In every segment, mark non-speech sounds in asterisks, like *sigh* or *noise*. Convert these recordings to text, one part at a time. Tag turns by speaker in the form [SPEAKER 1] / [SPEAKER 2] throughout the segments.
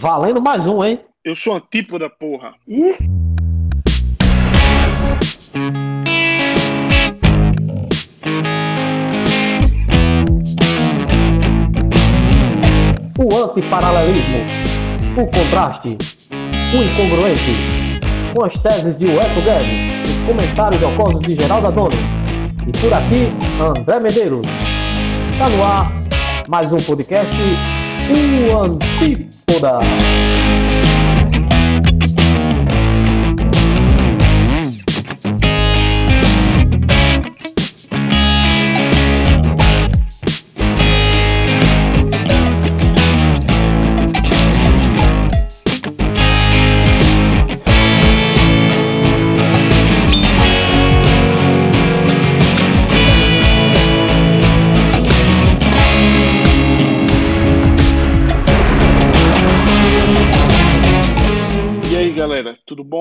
[SPEAKER 1] Valendo mais um, hein?
[SPEAKER 2] Eu sou antípoda, porra.
[SPEAKER 3] Ih,
[SPEAKER 1] O antiparalelismo, o contraste, o incongruente, com as teses de Ueto Guedes, os comentários jocosos de Geraldo Adoni. E por aqui, André Medeiros. Está no ar mais um podcast, o Antípoda.
[SPEAKER 2] E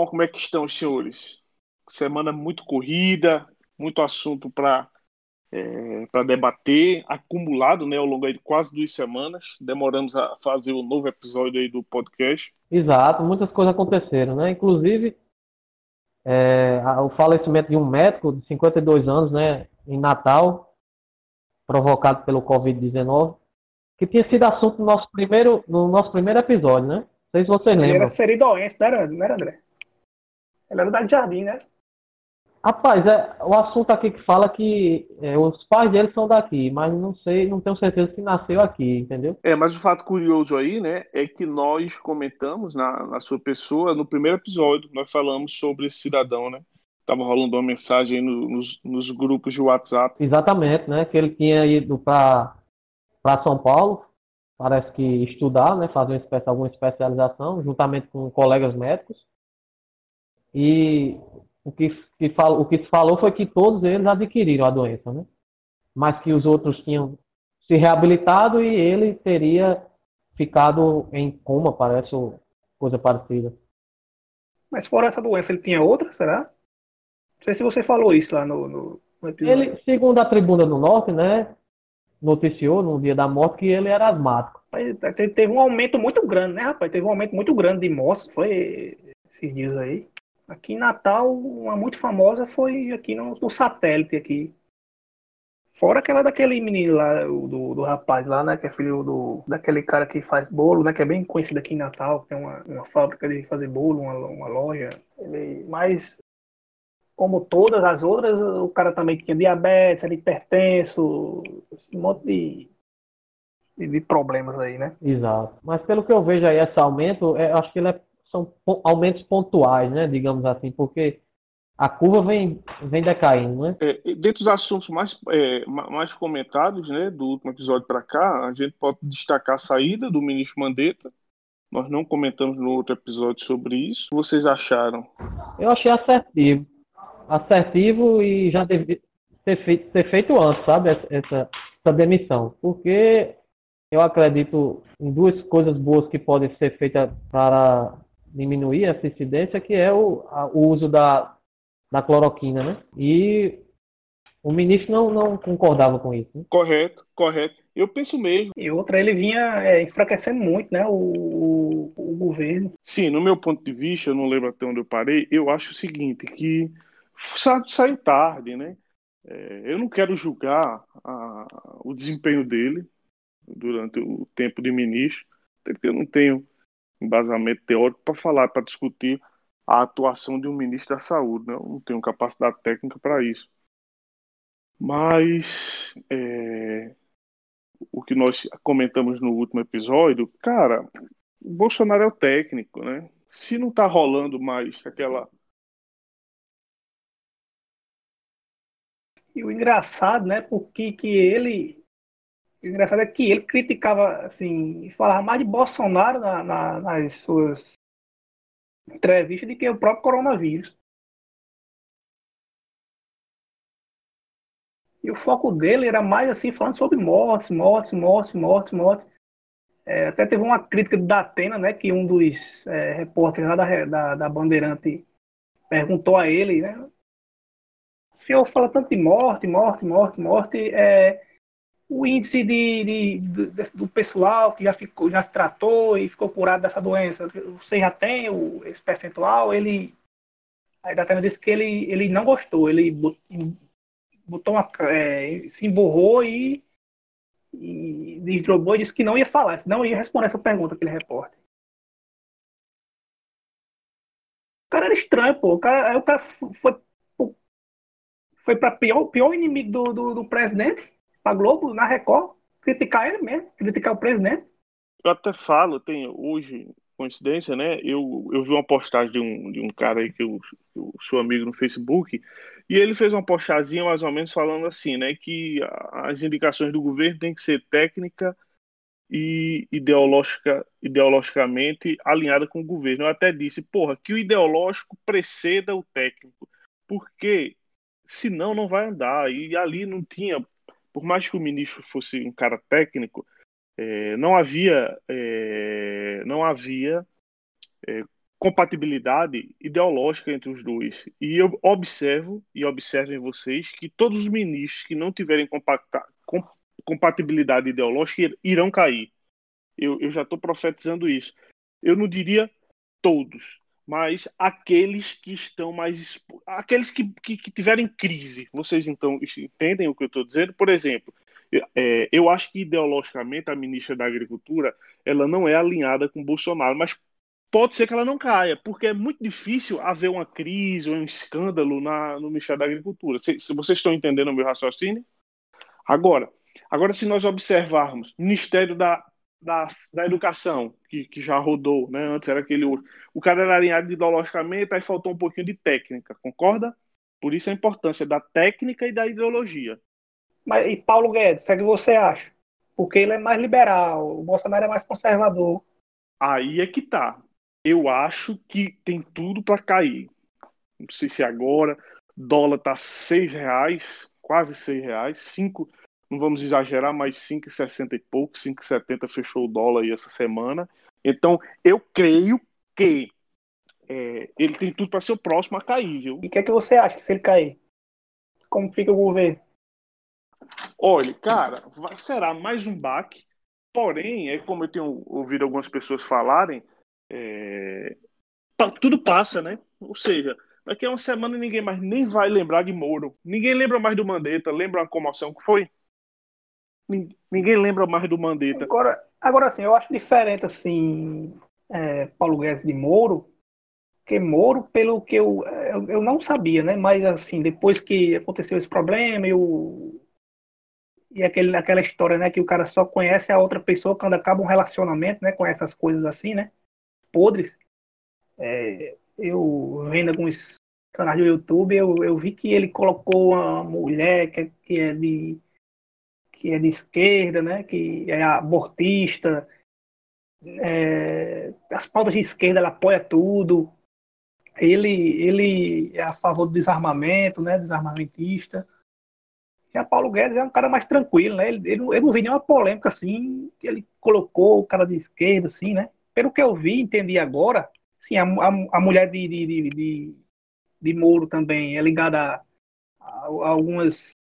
[SPEAKER 2] Como é que estão os senhores? Semana muito corrida, muito assunto para para debater, acumulado, né, ao longo aí de quase duas semanas. Demoramos a fazer o novo episódio aí do podcast.
[SPEAKER 1] Exato, muitas coisas aconteceram, né? Inclusive, é, a- o falecimento de um médico de 52 anos, né, em Natal, provocado pelo Covid-19, que tinha sido assunto no nosso primeiro, no nosso primeiro episódio, né? Não sei se vocês
[SPEAKER 3] ele
[SPEAKER 1] lembram.
[SPEAKER 3] era seridoense, não era, não era André? Ele era da Jardim, né?
[SPEAKER 1] Rapaz, é, o assunto aqui que fala que é, os pais dele são daqui, mas não sei, não tenho certeza se nasceu aqui, entendeu?
[SPEAKER 2] É, mas o fato curioso aí, né, é que nós comentamos na, na sua pessoa, no primeiro episódio, nós falamos sobre esse cidadão, né? Tava rolando uma mensagem aí no- nos, nos grupos de WhatsApp.
[SPEAKER 1] Exatamente, né? Que ele tinha ido para para São Paulo, parece que estudar, né? Fazer uma espécie, alguma especialização, juntamente com colegas médicos. E o que, que fal, o que se falou foi que todos eles adquiriram a doença, né? Mas que os outros tinham se reabilitado e ele teria ficado em coma, parece, ou coisa parecida.
[SPEAKER 3] Mas fora essa doença, ele tinha outra, será? Não sei se você falou isso lá no, no, no episódio.
[SPEAKER 1] Ele, segundo a Tribuna do Norte, né? Noticiou no dia da morte que ele era asmático.
[SPEAKER 3] Te- Teve um aumento muito grande, né, rapaz? Teve um aumento muito grande de mortes, foi esses dias aí. Aqui em Natal, uma muito famosa foi aqui no, no satélite aqui. Fora aquela daquele menino lá, do, do rapaz lá, né? Que é filho do, daquele cara que faz bolo, né? Que é bem conhecido aqui em Natal, que tem uma, uma fábrica de fazer bolo, uma, uma loja. Ele, mas, como todas as outras, o cara também tinha diabetes, era hipertenso, um monte de, de, de problemas aí, né?
[SPEAKER 1] Exato. Mas pelo que eu vejo aí, esse aumento, é, eu acho que ele é- são aumentos pontuais, né? Digamos assim, porque a curva vem, vem decaindo, né?
[SPEAKER 2] É, dentre os assuntos mais, é, ma- mais comentados né, do último episódio para cá, a gente pode destacar a saída do ministro Mandetta. Nós não comentamos no outro episódio sobre isso. O que vocês acharam?
[SPEAKER 1] Eu achei assertivo. Assertivo e já deve ser feito, ser feito antes, sabe? Essa, essa demissão. Porque eu acredito em duas coisas boas que podem ser feitas para diminuir essa incidência, que é o, a- o uso da, da cloroquina, né? E o ministro não, não concordava com isso. né?
[SPEAKER 2] Correto, correto. Eu penso mesmo.
[SPEAKER 3] E outra, ele vinha é, enfraquecendo muito, né? O, o, o governo.
[SPEAKER 2] Sim, no meu ponto de vista, eu não lembro até onde eu parei, eu acho o seguinte, que sa- saiu tarde, né? É, eu não quero julgar a- o desempenho dele durante o tempo de ministro, até porque eu não tenho embasamento teórico para falar, para discutir a atuação de um ministro da saúde, né? Eu não tenho capacidade técnica para isso. Mas é, o que nós comentamos no último episódio, cara, o Bolsonaro é o técnico, né? Se não tá rolando mais aquela.
[SPEAKER 3] E o engraçado, né? Porque que ele. O engraçado é que ele criticava, assim, falava mais de Bolsonaro na- na- nas suas entrevistas do que o próprio coronavírus. E o foco dele era mais assim, falando sobre mortes, mortes, mortes, mortes, mortes. É, até teve uma crítica da Atena, né? Que um dos é, repórteres lá da, da, da Bandeirante perguntou a ele, né? O senhor fala tanto de morte, morte, morte, morte. É, o índice de, de, de, do pessoal que já, ficou, já se tratou e ficou curado dessa doença, você já tem o, esse percentual, ele. A Datena disse que ele, ele não gostou, ele botou uma, é, se emborrou e, e desdobou e disse que não ia falar, não ia responder essa pergunta, aquele repórter. O cara era estranho, pô. O cara, aí o cara foi, foi para pior, pior inimigo do, do, do presidente pra Globo, na Record, criticar ele mesmo, criticar o presidente.
[SPEAKER 2] Eu até falo, tem hoje, coincidência, né? Eu, eu vi uma postagem de um, de um cara aí que eu, eu sou amigo no Facebook, e ele fez uma postazinha mais ou menos falando assim, né? Que as indicações do governo têm que ser técnica e ideológica, ideologicamente alinhada com o governo. Eu até disse, porra, que o ideológico preceda o técnico, porque senão não vai andar. E ali não tinha por mais que o ministro fosse um cara técnico, é, não havia, é, não havia é, compatibilidade ideológica entre os dois. E eu observo, e observem vocês, que todos os ministros que não tiverem com, compatibilidade ideológica irão cair. Eu, eu já estou profetizando isso. Eu não diria todos, mas aqueles que estão mais. aqueles que, que, que tiverem crise. Vocês então entendem o que eu estou dizendo? Por exemplo, é, eu acho que ideologicamente a ministra da Agricultura ela não é alinhada com Bolsonaro, mas pode ser que ela não caia, porque é muito difícil haver uma crise ou um escândalo na, no Ministério da Agricultura. Se, se vocês estão entendendo o meu raciocínio? Agora, agora se nós observarmos Ministério da da, da educação, que, que já rodou, né? Antes era aquele. O cara era alinhado ideologicamente, aí faltou um pouquinho de técnica, concorda? Por isso a importância da técnica e da ideologia.
[SPEAKER 3] Mas, e Paulo Guedes, o que você acha? Porque ele é mais liberal, o Bolsonaro é mais conservador.
[SPEAKER 2] Aí é que tá. Eu acho que tem tudo para cair. Não sei se agora. Dólar tá seis reais, quase seis reais, cinco, não vamos exagerar, mas 5,60 e pouco, 5,70 fechou o dólar aí essa semana. Então, eu creio que é, ele tem tudo para ser o próximo a cair, viu?
[SPEAKER 3] E o que é que você acha se ele cair? Como fica o governo?
[SPEAKER 2] Olha, cara, será mais um baque. Porém, é como eu tenho ouvido algumas pessoas falarem, é, tudo passa, né? Ou seja, daqui a uma semana ninguém mais nem vai lembrar de Moro. Ninguém lembra mais do Mandetta. Lembra a comoção que foi? Ninguém lembra mais do Mandetta.
[SPEAKER 3] Agora, agora assim, eu acho diferente assim, é, Paulo Guedes de Moro, porque Moro, pelo que eu, eu, eu, não sabia, né? Mas assim, depois que aconteceu esse problema, eu e aquele, aquela história, né, que o cara só conhece a outra pessoa quando acaba um relacionamento, né, com essas coisas assim, né, podres. É, eu vendo alguns canais do YouTube, eu, eu vi que ele colocou uma mulher que, que é de que é de esquerda, né, que é abortista, é, as pautas de esquerda ela apoia tudo. Ele, ele é a favor do desarmamento, né, desarmamentista. E a Paulo Guedes é um cara mais tranquilo, né? Ele, ele, ele não vi nenhuma polêmica assim, que ele colocou o cara de esquerda, assim, né? Pelo que eu vi, entendi agora, sim, a, a, a mulher de, de, de, de, de Moro também é ligada a, a algumas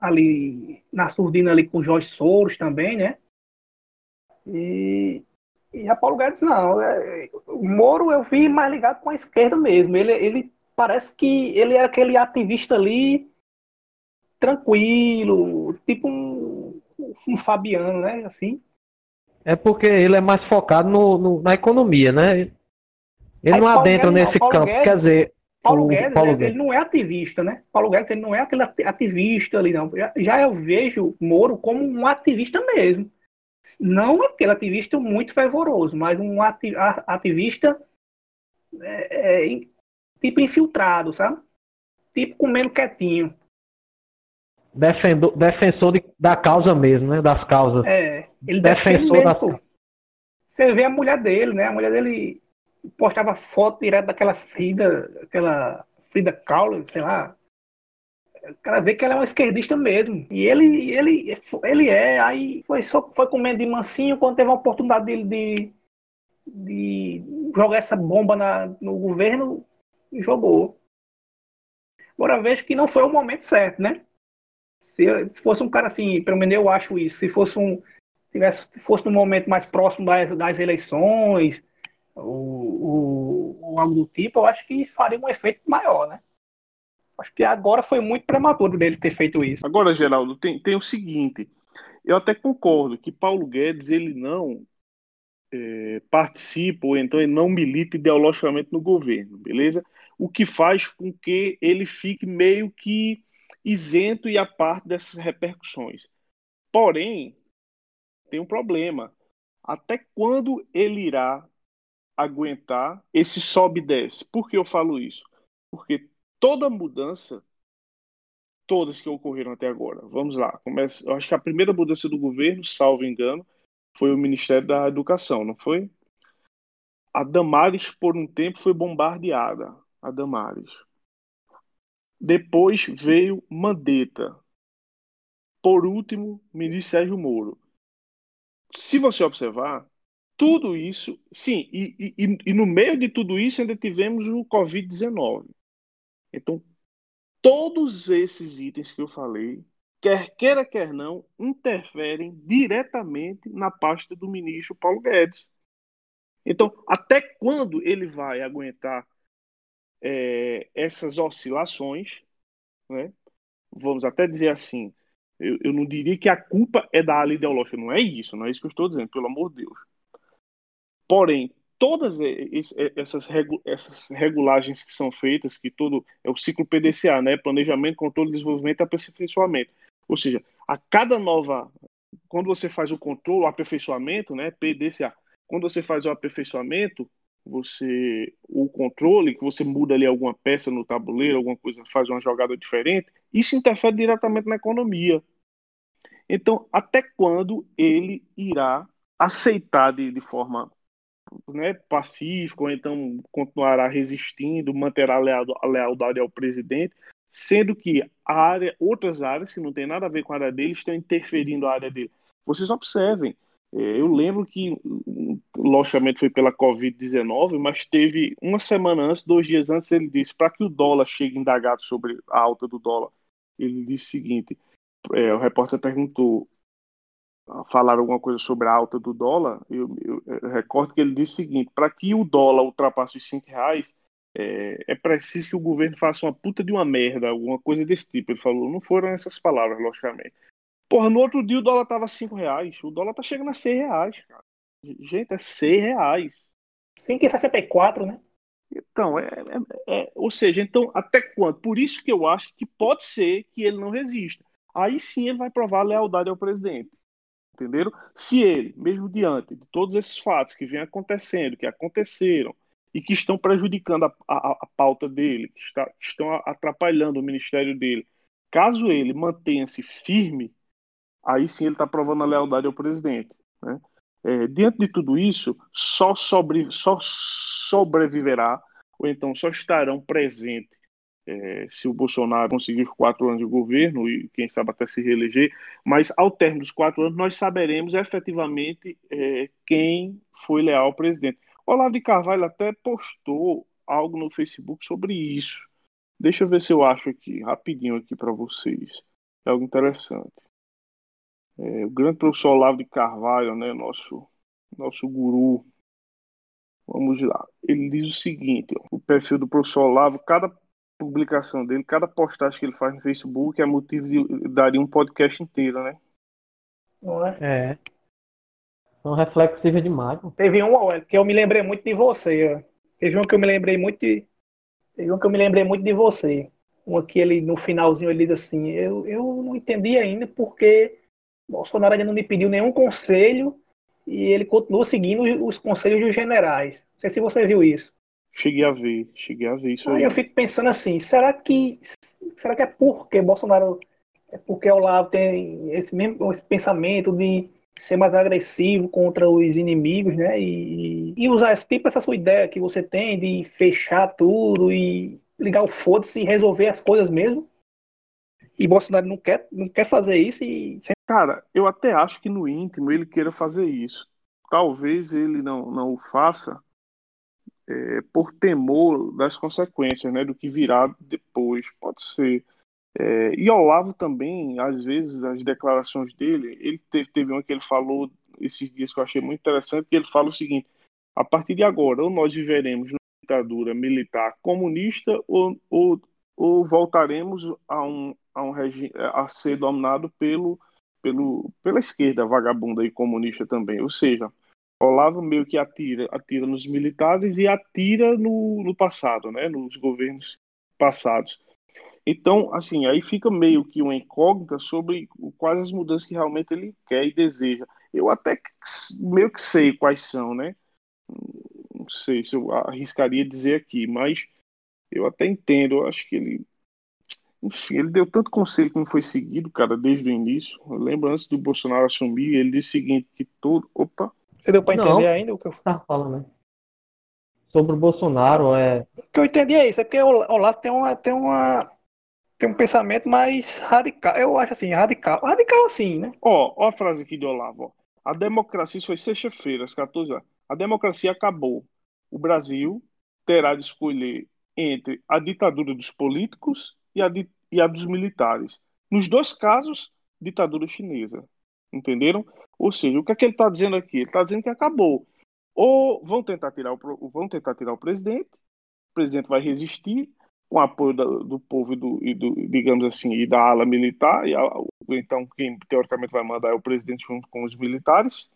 [SPEAKER 3] ali na surdina ali com o Jorge Soros também, né? E, e a Paulo Guedes não. É, o Moro eu vi mais ligado com a esquerda mesmo. Ele, ele parece que ele é aquele ativista ali tranquilo, tipo um, um Fabiano, né? Assim.
[SPEAKER 1] É porque ele é mais focado no, no na economia, né? Ele Aí, não adentra nesse campo. Guedes, Quer dizer,
[SPEAKER 3] Paulo Guedes, Paulo ele, Guedes, ele, não é ativista, né? Paulo Guedes, ele não é aquele ativista ali, não. Já, já eu vejo Moro como um ativista mesmo. Não aquele ativista muito fervoroso, mas um ativista é, é, tipo infiltrado, sabe? Tipo comendo quietinho.
[SPEAKER 1] Defendo, defensor de, da causa mesmo, né? Das causas.
[SPEAKER 3] É, ele defensor da... Você vê a mulher dele, né? A mulher dele postava foto direto daquela Frida, aquela Frida Kahlo, sei lá. O cara vê que ela é uma esquerdista mesmo. E ele, ele, ele é, aí foi, só, foi comendo de mansinho quando teve a oportunidade dele de, de jogar essa bomba na, no governo, jogou. Agora vejo que não foi o momento certo, né? Se, se, fosse um cara assim, pelo menos eu acho isso, se fosse um. Tivesse, se fosse no momento mais próximo das, das eleições, ou, ou, algo do tipo, eu acho que faria um efeito maior, né? Acho que agora foi muito prematuro dele ter feito isso.
[SPEAKER 2] Agora, Geraldo, tem, tem o seguinte. Eu até concordo que Paulo Guedes ele não é, participa ou então ele não milita ideologicamente no governo, beleza? O que faz com que ele fique meio que isento e a parte dessas repercussões. Porém, tem um problema. Até quando ele irá aguentar esse sobe e desce? Por que eu falo isso? Porque toda mudança, todas que ocorreram até agora, vamos lá, começa, eu acho que a primeira mudança do governo, salvo engano, foi o Ministério da Educação, não foi? A Damares, por um tempo, foi bombardeada. A Damares. Depois veio Mandetta. Por último, ministro Sérgio Moro. Se você observar, tudo isso, sim, e, e, e no meio de tudo isso ainda tivemos o Covid-19. Então, todos esses itens que eu falei, quer queira, quer não, interferem diretamente na pasta do ministro Paulo Guedes. Então, até quando ele vai aguentar é, essas oscilações, né? vamos até dizer assim, eu, eu, não diria que a culpa é da ala ideológica, não é isso, não é isso que eu estou dizendo, pelo amor de Deus. Porém, todas essas, regulagens que são feitas, que todo é o ciclo PDCA, né? Planejamento, controle, desenvolvimento e aperfeiçoamento. Ou seja, a cada nova, quando você faz o controle, o aperfeiçoamento, né? PDCA. Quando você faz o aperfeiçoamento, você o controle, que você muda ali alguma peça no tabuleiro, alguma coisa, faz uma jogada diferente, isso interfere diretamente na economia. Então, até quando ele irá aceitar de, de forma né, pacífica, ou então continuará resistindo, manterá a lealdade ao presidente, sendo que a área, outras áreas que não tem nada a ver com a área dele estão interferindo a área dele. Vocês observem, é, eu lembro que, logicamente, foi pela Covid-19, mas teve uma semana antes, dois dias antes, ele disse: para que o dólar chegue indagado sobre a alta do dólar, ele disse o seguinte: é, o repórter perguntou, falaram alguma coisa sobre a alta do dólar, eu, eu, eu recordo que ele disse o seguinte: para que o dólar ultrapasse os 5 reais, é, é, preciso que o governo faça uma puta de uma merda, alguma coisa desse tipo. Ele falou, não foram essas palavras, logicamente. Porra, no outro dia o dólar tava 5 reais, o dólar tá chegando a 6 reais, cara. Gente, é 6 reais.
[SPEAKER 3] 5,64, né?
[SPEAKER 2] Então, é, é, é, ou seja, então até quando? Por isso que eu acho que pode ser que ele não resista. Aí sim ele vai provar lealdade ao presidente. Entenderam? Se ele, mesmo diante de todos esses fatos que vêm acontecendo, que aconteceram, e que estão prejudicando a, a, a pauta dele, que, está, que estão atrapalhando o ministério dele, caso ele mantenha-se firme, aí sim ele está provando a lealdade ao presidente. Né? É, diante de tudo isso, só, sobre, só sobreviverá, ou então só estarão presentes é, se o Bolsonaro conseguir os quatro anos de governo e quem sabe até se reeleger, mas ao término dos quatro anos nós saberemos efetivamente é, quem foi leal ao presidente. O Olavo de Carvalho até postou algo no Facebook sobre isso. Deixa eu ver se eu acho aqui, rapidinho aqui para vocês. É algo interessante. É, o grande professor Olavo de Carvalho, né, nosso, nosso guru. Vamos lá. Ele diz o seguinte: ó, o perfil do professor Olavo, cada publicação dele, cada postagem que ele faz no Facebook é motivo de daria um podcast inteiro, né?
[SPEAKER 1] É. é. São reflexivas demais.
[SPEAKER 3] Teve um que eu me lembrei muito de você. Ó. Teve um que eu me lembrei muito de. Teve um que eu me lembrei muito de você. Um que ele, no finalzinho, ele diz assim: eu, eu não entendi ainda porque Bolsonaro ainda não me pediu nenhum conselho e ele continua seguindo os conselhos dos generais. Não sei se você viu isso.
[SPEAKER 2] Cheguei a ver, cheguei a ver isso
[SPEAKER 3] aí. aí eu fico pensando assim, será que será que é porque Bolsonaro é porque o Olavo tem esse mesmo esse pensamento de ser mais agressivo contra os inimigos, né? E, e usar esse tipo essa sua ideia que você tem de fechar tudo e ligar o foda-se e resolver as coisas mesmo. E Bolsonaro não quer, não quer fazer isso e
[SPEAKER 2] cara, eu até acho que no íntimo ele queira fazer isso. Talvez ele não não o faça é, por temor das consequências, né, do que virá depois, pode ser. É, e Olavo também, às vezes, as declarações dele, ele teve, teve uma que ele falou esses dias que eu achei muito interessante, que ele fala o seguinte: a partir de agora, ou nós viveremos numa ditadura militar comunista, ou, ou, ou voltaremos a um, a um a ser dominado pelo, pelo, pela esquerda vagabunda e comunista também. Ou seja, Olavo meio que atira, atira nos militares e atira no, no passado, né, nos governos passados. Então, assim, aí fica meio que uma incógnita sobre quais as mudanças que realmente ele quer e deseja. Eu até meio que sei quais são, né? Não sei se eu arriscaria dizer aqui, mas eu até entendo. Eu acho que ele. Enfim, ele deu tanto conselho que não foi seguido, cara, desde o início. Eu lembro antes do Bolsonaro assumir, ele disse o seguinte: que todo. Opa!
[SPEAKER 3] Você deu para entender não, ainda o que eu
[SPEAKER 1] estava falando, né? Sobre o Bolsonaro, é.
[SPEAKER 3] O que eu entendi é isso, é porque o Olavo tem uma, tem uma tem um pensamento mais radical. Eu acho assim, radical. Radical assim, né?
[SPEAKER 2] Ó, ó a frase aqui de Olavo. A democracia, isso foi sexta-feira, às 14 horas. A democracia acabou. O Brasil terá de escolher entre a ditadura dos políticos e a, di e a dos militares. Nos dois casos, ditadura chinesa. Entenderam? Ou seja, o que é que ele está dizendo aqui? Ele está dizendo que acabou. Ou vão tentar tirar o, vão tentar tirar o presidente, o presidente vai resistir, com apoio do, do povo e do, e do, digamos assim, e da ala militar, e a, então quem teoricamente vai mandar é o presidente junto com os militares,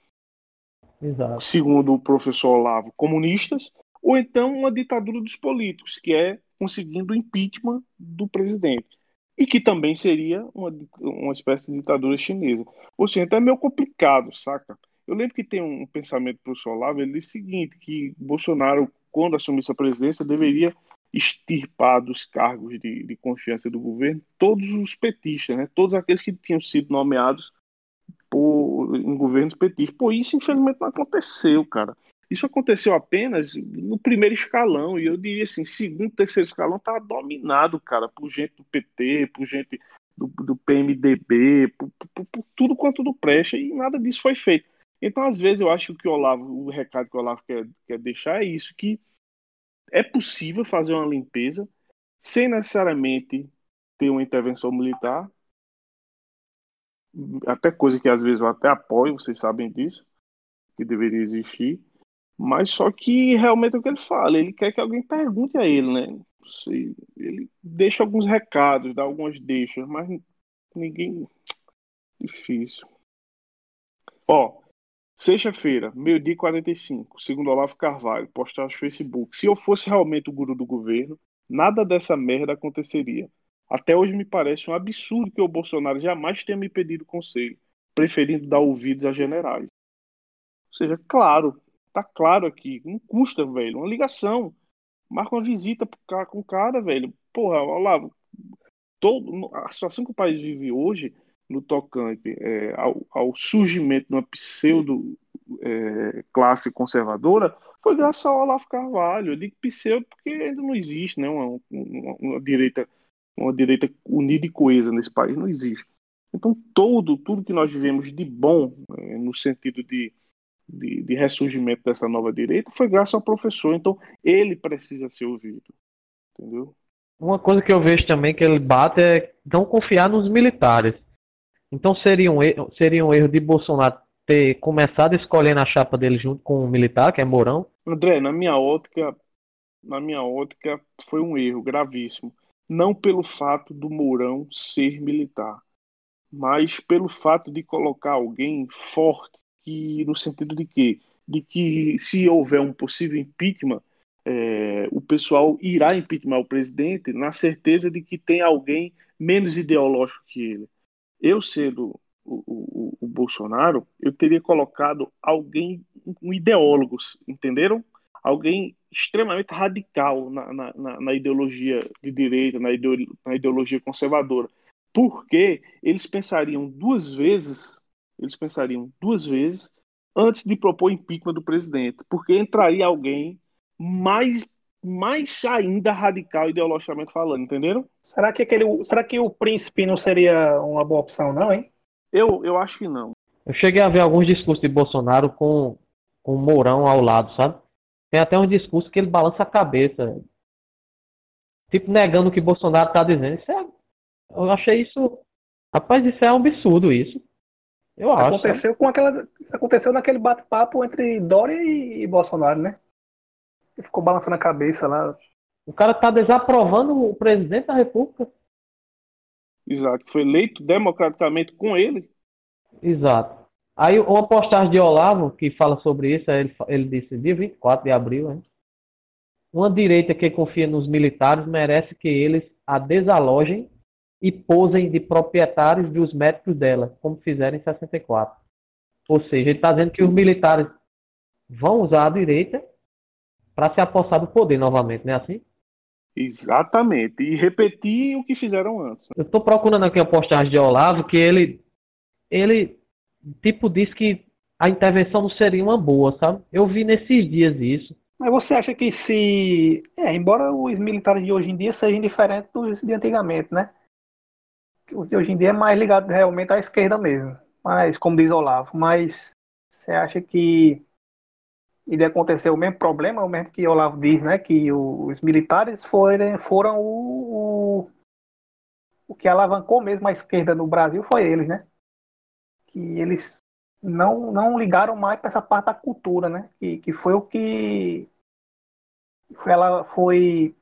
[SPEAKER 1] Exato.
[SPEAKER 2] segundo o professor Olavo, comunistas, ou então uma ditadura dos políticos, que é conseguindo o impeachment do presidente, e que também seria uma, uma espécie de ditadura chinesa. Ou seja, então é meio complicado, saca? Eu lembro que tem um pensamento do professor Olavo, ele diz o seguinte, que Bolsonaro, quando assumisse a presidência, deveria extirpar dos cargos de, de confiança do governo todos os petistas, né? todos aqueles que tinham sido nomeados por, em governos petistas. Pô, isso infelizmente não aconteceu, cara. Isso aconteceu apenas no primeiro escalão, e eu diria assim, segundo, terceiro escalão tá dominado, cara, por gente do PT, por gente do, do PMDB, por, por, por, tudo quanto do presta, e nada disso foi feito. Então, às vezes, eu acho que o Olavo, o recado que o Olavo quer, quer deixar é isso, que é possível fazer uma limpeza sem necessariamente ter uma intervenção militar. Até coisa que às vezes eu até apoio, vocês sabem disso, que deveria existir. Mas só que realmente é o que ele fala, ele quer que alguém pergunte a ele, né? Ele deixa alguns recados, dá algumas deixas, mas ninguém. Difícil. Ó, Sexta-feira, meio-dia e 45, segundo Olavo Carvalho, postar no Facebook. Se eu fosse realmente o guru do governo, nada dessa merda aconteceria. Até hoje me parece um absurdo que o Bolsonaro jamais tenha me pedido conselho, preferindo dar ouvidos a generais. Ou seja, claro, tá claro aqui, não custa, velho, uma ligação. Marca uma visita com o cara, velho. Porra, Olavo, todo, a situação que o país vive hoje no tocante é, ao, ao, surgimento de uma pseudo é, classe conservadora foi graças ao Olavo Carvalho. Eu digo pseudo porque ainda não existe né, uma, uma, uma, direita, uma direita unida e coesa nesse país, não existe. Então, todo, tudo que nós vivemos de bom, é, no sentido de, de, de ressurgimento dessa nova direita, foi graças ao professor. Então, ele precisa ser ouvido. Entendeu?
[SPEAKER 1] Uma coisa que eu vejo também que ele bate é não confiar nos militares. Então seria um, erro, seria um erro de Bolsonaro ter começado escolhendo a chapa dele junto com o militar, que é Mourão?
[SPEAKER 2] André, na minha ótica, na minha ótica, foi um erro gravíssimo. Não pelo fato do Mourão ser militar, mas pelo fato de colocar alguém forte, que no sentido de que, de que se houver um possível impeachment, é, o pessoal irá impeachment o presidente na certeza de que tem alguém menos ideológico que ele eu sendo o, o, o, Bolsonaro, eu teria colocado alguém, um ideólogo, entenderam? Alguém extremamente radical na, na, na ideologia de direita, na, na ideologia conservadora. Porque eles pensariam duas vezes, eles pensariam duas vezes antes de propor impeachment do presidente, porque entraria alguém mais mais ainda radical ideologicamente falando, entenderam?
[SPEAKER 3] Será que aquele, será que o príncipe não seria uma boa opção, não, hein?
[SPEAKER 2] Eu, eu acho que não.
[SPEAKER 1] Eu cheguei a ver alguns discursos de Bolsonaro com, com o Mourão ao lado, sabe? Tem até um discurso que ele balança a cabeça. Tipo, negando o que Bolsonaro está dizendo. Isso é Eu achei isso. Rapaz, isso é um absurdo isso.
[SPEAKER 3] Eu isso acho. Aconteceu com aquela. Isso aconteceu naquele bate-papo entre Dória e, Bolsonaro, né? Ele ficou balançando a cabeça lá.
[SPEAKER 1] O cara tá desaprovando o presidente da República.
[SPEAKER 2] Exato, foi eleito democraticamente com ele.
[SPEAKER 1] Exato. Aí uma postagem de Olavo que fala sobre isso, ele, ele disse dia 24 de abril, hein? uma direita que confia nos militares merece que eles a desalojem e posem de proprietários dos médicos dela, como fizeram em 64. Ou seja, ele está dizendo que os militares vão usar a direita para se apossar do poder novamente, não é assim?
[SPEAKER 2] Exatamente. E repetir o que fizeram antes.
[SPEAKER 1] Eu estou procurando aqui a postagem de Olavo que ele, ele tipo disse que a intervenção não seria uma boa, sabe? Eu vi nesses dias isso.
[SPEAKER 3] Mas você acha que se. É, embora os militares de hoje em dia sejam diferentes dos de antigamente, né? De hoje em dia é mais ligado realmente à esquerda mesmo. Mas, como diz Olavo, mas você acha que iria acontecer o mesmo problema, o mesmo que Olavo diz, né? Que os militares foram, foram o, o, o que alavancou mesmo a esquerda no Brasil foi eles, né? Que eles não, não ligaram mais para essa parte da cultura, né? Que, que foi o que ela foi,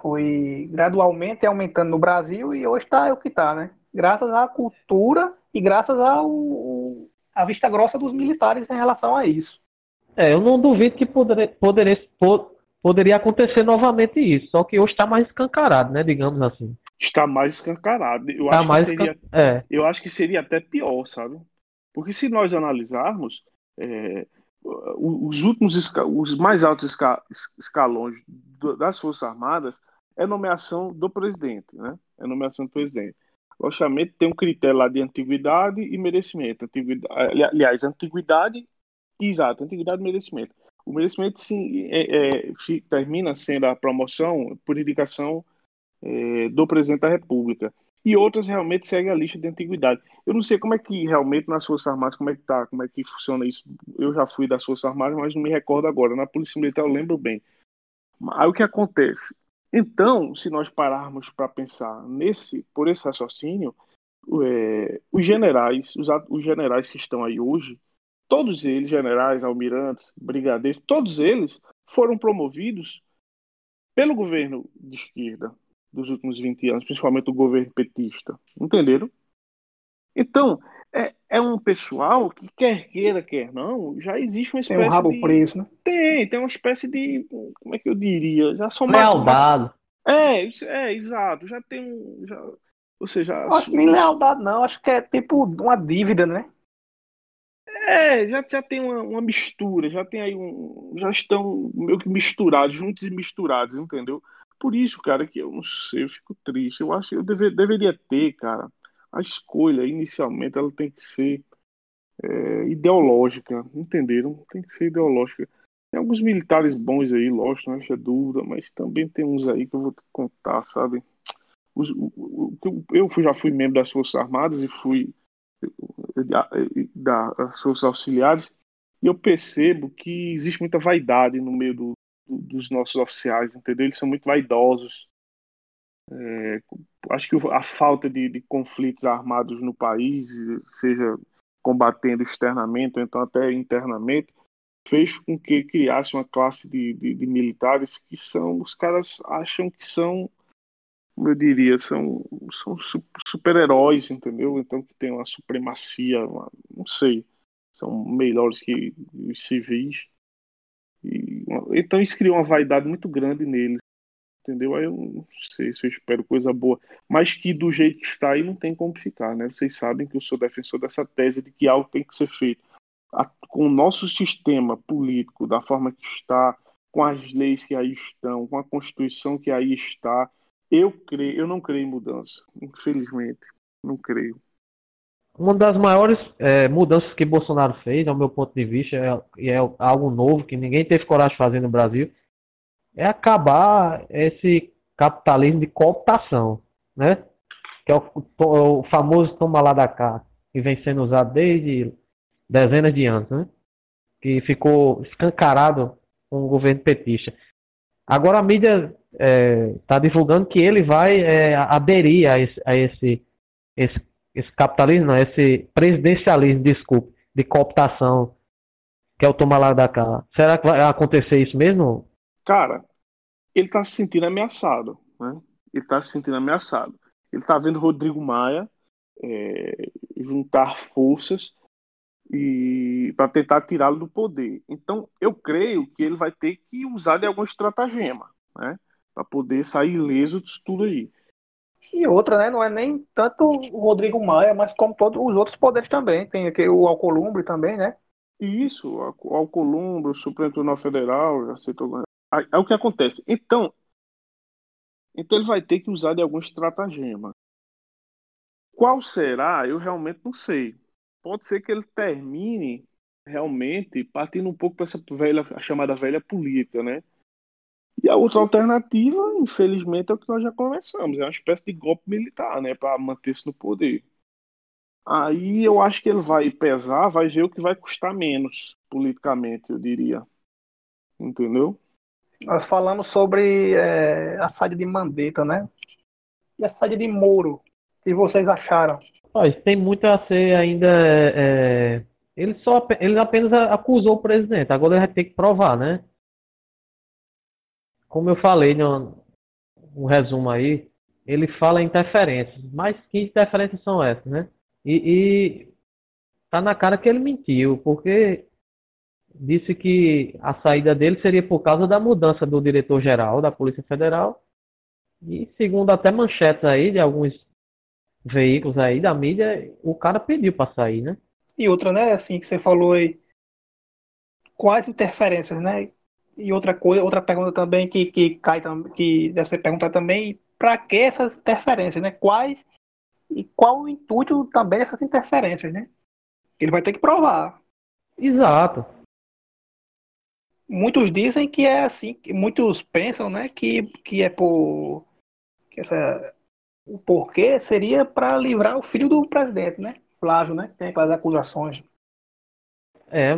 [SPEAKER 3] foi gradualmente aumentando no Brasil e hoje está o que está, né? Graças à cultura e graças ao, à vista grossa dos militares em relação a isso.
[SPEAKER 1] É, eu não duvido que poderia, poderia, poderia acontecer novamente isso, só que hoje está mais escancarado, né? Digamos assim.
[SPEAKER 2] Está mais escancarado. Eu, tá acho, mais que seria, é. eu acho que seria até pior, sabe? Porque se nós analisarmos, é, os últimos os mais altos escalões das Forças Armadas é nomeação do presidente, né? É nomeação do presidente. Logicamente tem um critério lá de antiguidade e merecimento. Antiguidade, aliás, antiguidade, exato, antiguidade e merecimento. O merecimento sim é, é, termina sendo a promoção por indicação é, do presidente da República e outras realmente seguem a lista de antiguidade. Eu não sei como é que realmente nas Forças Armadas, como é que tá, como é que funciona isso. Eu já fui das Forças Armadas, mas não me recordo agora. Na Polícia Militar eu lembro bem. Aí o que acontece? Então, se nós pararmos para pensar nesse, por esse raciocínio, é, os generais, os, os generais que estão aí hoje, todos eles, generais, almirantes, brigadeiros, todos eles foram promovidos pelo governo de esquerda, dos últimos 20 anos, principalmente o governo petista. Entenderam? Então, é, é um pessoal que, quer queira, quer não, já existe uma espécie
[SPEAKER 3] tem um rabo
[SPEAKER 2] de...
[SPEAKER 3] preso, né?
[SPEAKER 2] Tem, tem uma espécie de. Como é que eu diria? Já são
[SPEAKER 1] Lealdade.
[SPEAKER 2] É, é, exato. Já tem um. Já... Ou seja.
[SPEAKER 3] Acho que nem lealdade, não. Acho que é tipo uma dívida, né?
[SPEAKER 2] É, já, já tem uma, uma mistura, já tem aí um. Já estão meio que misturados, juntos e misturados, entendeu? Por isso, cara, que eu não sei, eu fico triste. Eu acho que eu deve, deveria ter, cara, a escolha inicialmente ela tem que ser é, ideológica, entenderam? Tem que ser ideológica. Tem alguns militares bons aí, lógico, não acha dúvida, mas também tem uns aí que eu vou te contar, sabe? Os, o, o, eu já fui membro das Forças Armadas e fui da, das Forças Auxiliares e eu percebo que existe muita vaidade no meio do, dos nossos oficiais, entendeu? Eles são muito vaidosos. É, acho que a falta de, de, conflitos armados no país, seja combatendo externamente ou então até internamente, fez com que criasse uma classe de, de, de militares que são, os caras acham que são, eu diria, são, são super-heróis, entendeu? Então que tem uma supremacia, uma, não sei, são melhores que os civis. Então isso criou uma vaidade muito grande neles, entendeu? Aí eu não sei se eu espero coisa boa, mas que do jeito que está aí não tem como ficar, né? Vocês sabem que eu sou defensor dessa tese de que algo tem que ser feito. A, com o nosso sistema político, da forma que está, com as leis que aí estão, com a Constituição que aí está, eu creio, eu não creio em mudança, infelizmente, não creio.
[SPEAKER 1] Uma das maiores é, mudanças que Bolsonaro fez, ao meu ponto de vista, é, e é algo novo que ninguém teve coragem de fazer no Brasil, é acabar esse capitalismo de cooptação, né? Que é o, o famoso toma lá da cá, que vem sendo usado desde dezenas de anos, né? Que ficou escancarado com o governo petista. Agora a mídia está é, divulgando que ele vai é, aderir a esse, a esse, esse, esse capitalismo, não, esse presidencialismo, desculpe, de cooptação, que é o tomar lá da cá. Será que vai acontecer isso mesmo?
[SPEAKER 2] Cara, ele está se sentindo ameaçado, né? Ele está se sentindo ameaçado. Ele está vendo Rodrigo Maia é, juntar forças e para tentar tirá-lo do poder. Então, eu creio que ele vai ter que usar de algum estratagema, né? Para poder sair ileso disso tudo aí.
[SPEAKER 3] E outra, né? Não é nem tanto o Rodrigo Maia, mas como todos os outros poderes também. Tem aqui o Alcolumbre também, né?
[SPEAKER 2] Isso, o Alcolumbre, o Supremo Tribunal Federal, já citou. É o que acontece. Então, então ele vai ter que usar de algum estratagema. Qual será? Eu realmente não sei. Pode ser que ele termine realmente partindo um pouco para essa velha, chamada velha política, né? E a outra alternativa, infelizmente, é o que nós já conversamos, é uma espécie de golpe militar, né, para manter-se no poder. Aí eu acho que ele vai pesar, vai ver o que vai custar menos politicamente, eu diria. Entendeu?
[SPEAKER 3] Nós falamos sobre é, a saída de Mandetta, né? E a saída de Moro. O que vocês acharam?
[SPEAKER 1] Olha, tem muito a ser ainda. É... Ele só ele apenas acusou o presidente. Agora ele vai ter que provar, né? Como eu falei no, resumo aí, ele fala interferências. Mas que interferências são essas, né? E, e tá na cara que ele mentiu, porque disse que a saída dele seria por causa da mudança do diretor-geral da Polícia Federal. E segundo até manchetes aí de alguns veículos aí da mídia, o cara pediu para sair, né?
[SPEAKER 3] E outra, né, assim que você falou aí, quais interferências, né? E outra coisa, outra pergunta também que, que cai que deve ser perguntada também, para que essas interferências, né? Quais e qual o intuito também dessas interferências, né? Ele vai ter que provar.
[SPEAKER 1] Exato
[SPEAKER 3] muitos dizem que é assim, muitos pensam, né, que, que é por que essa o porquê seria para livrar o filho do presidente, né? Flávio, né? Tem aquelas acusações.
[SPEAKER 1] É,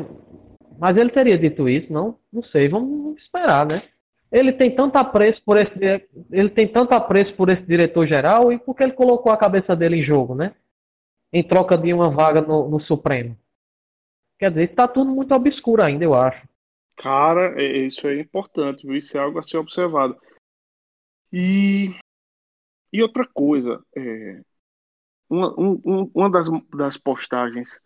[SPEAKER 1] mas ele teria dito isso, não? Não sei, vamos esperar, né? Ele tem tanto apreço por esse ele tem tanto apreço por esse diretor geral e porque ele colocou a cabeça dele em jogo, né? Em troca de uma vaga no, no Supremo. Quer dizer, está tudo muito obscuro ainda, eu acho.
[SPEAKER 2] Cara, isso é importante, viu? Isso é algo a ser observado. E, e outra coisa, é, uma, um, uma das, das postagens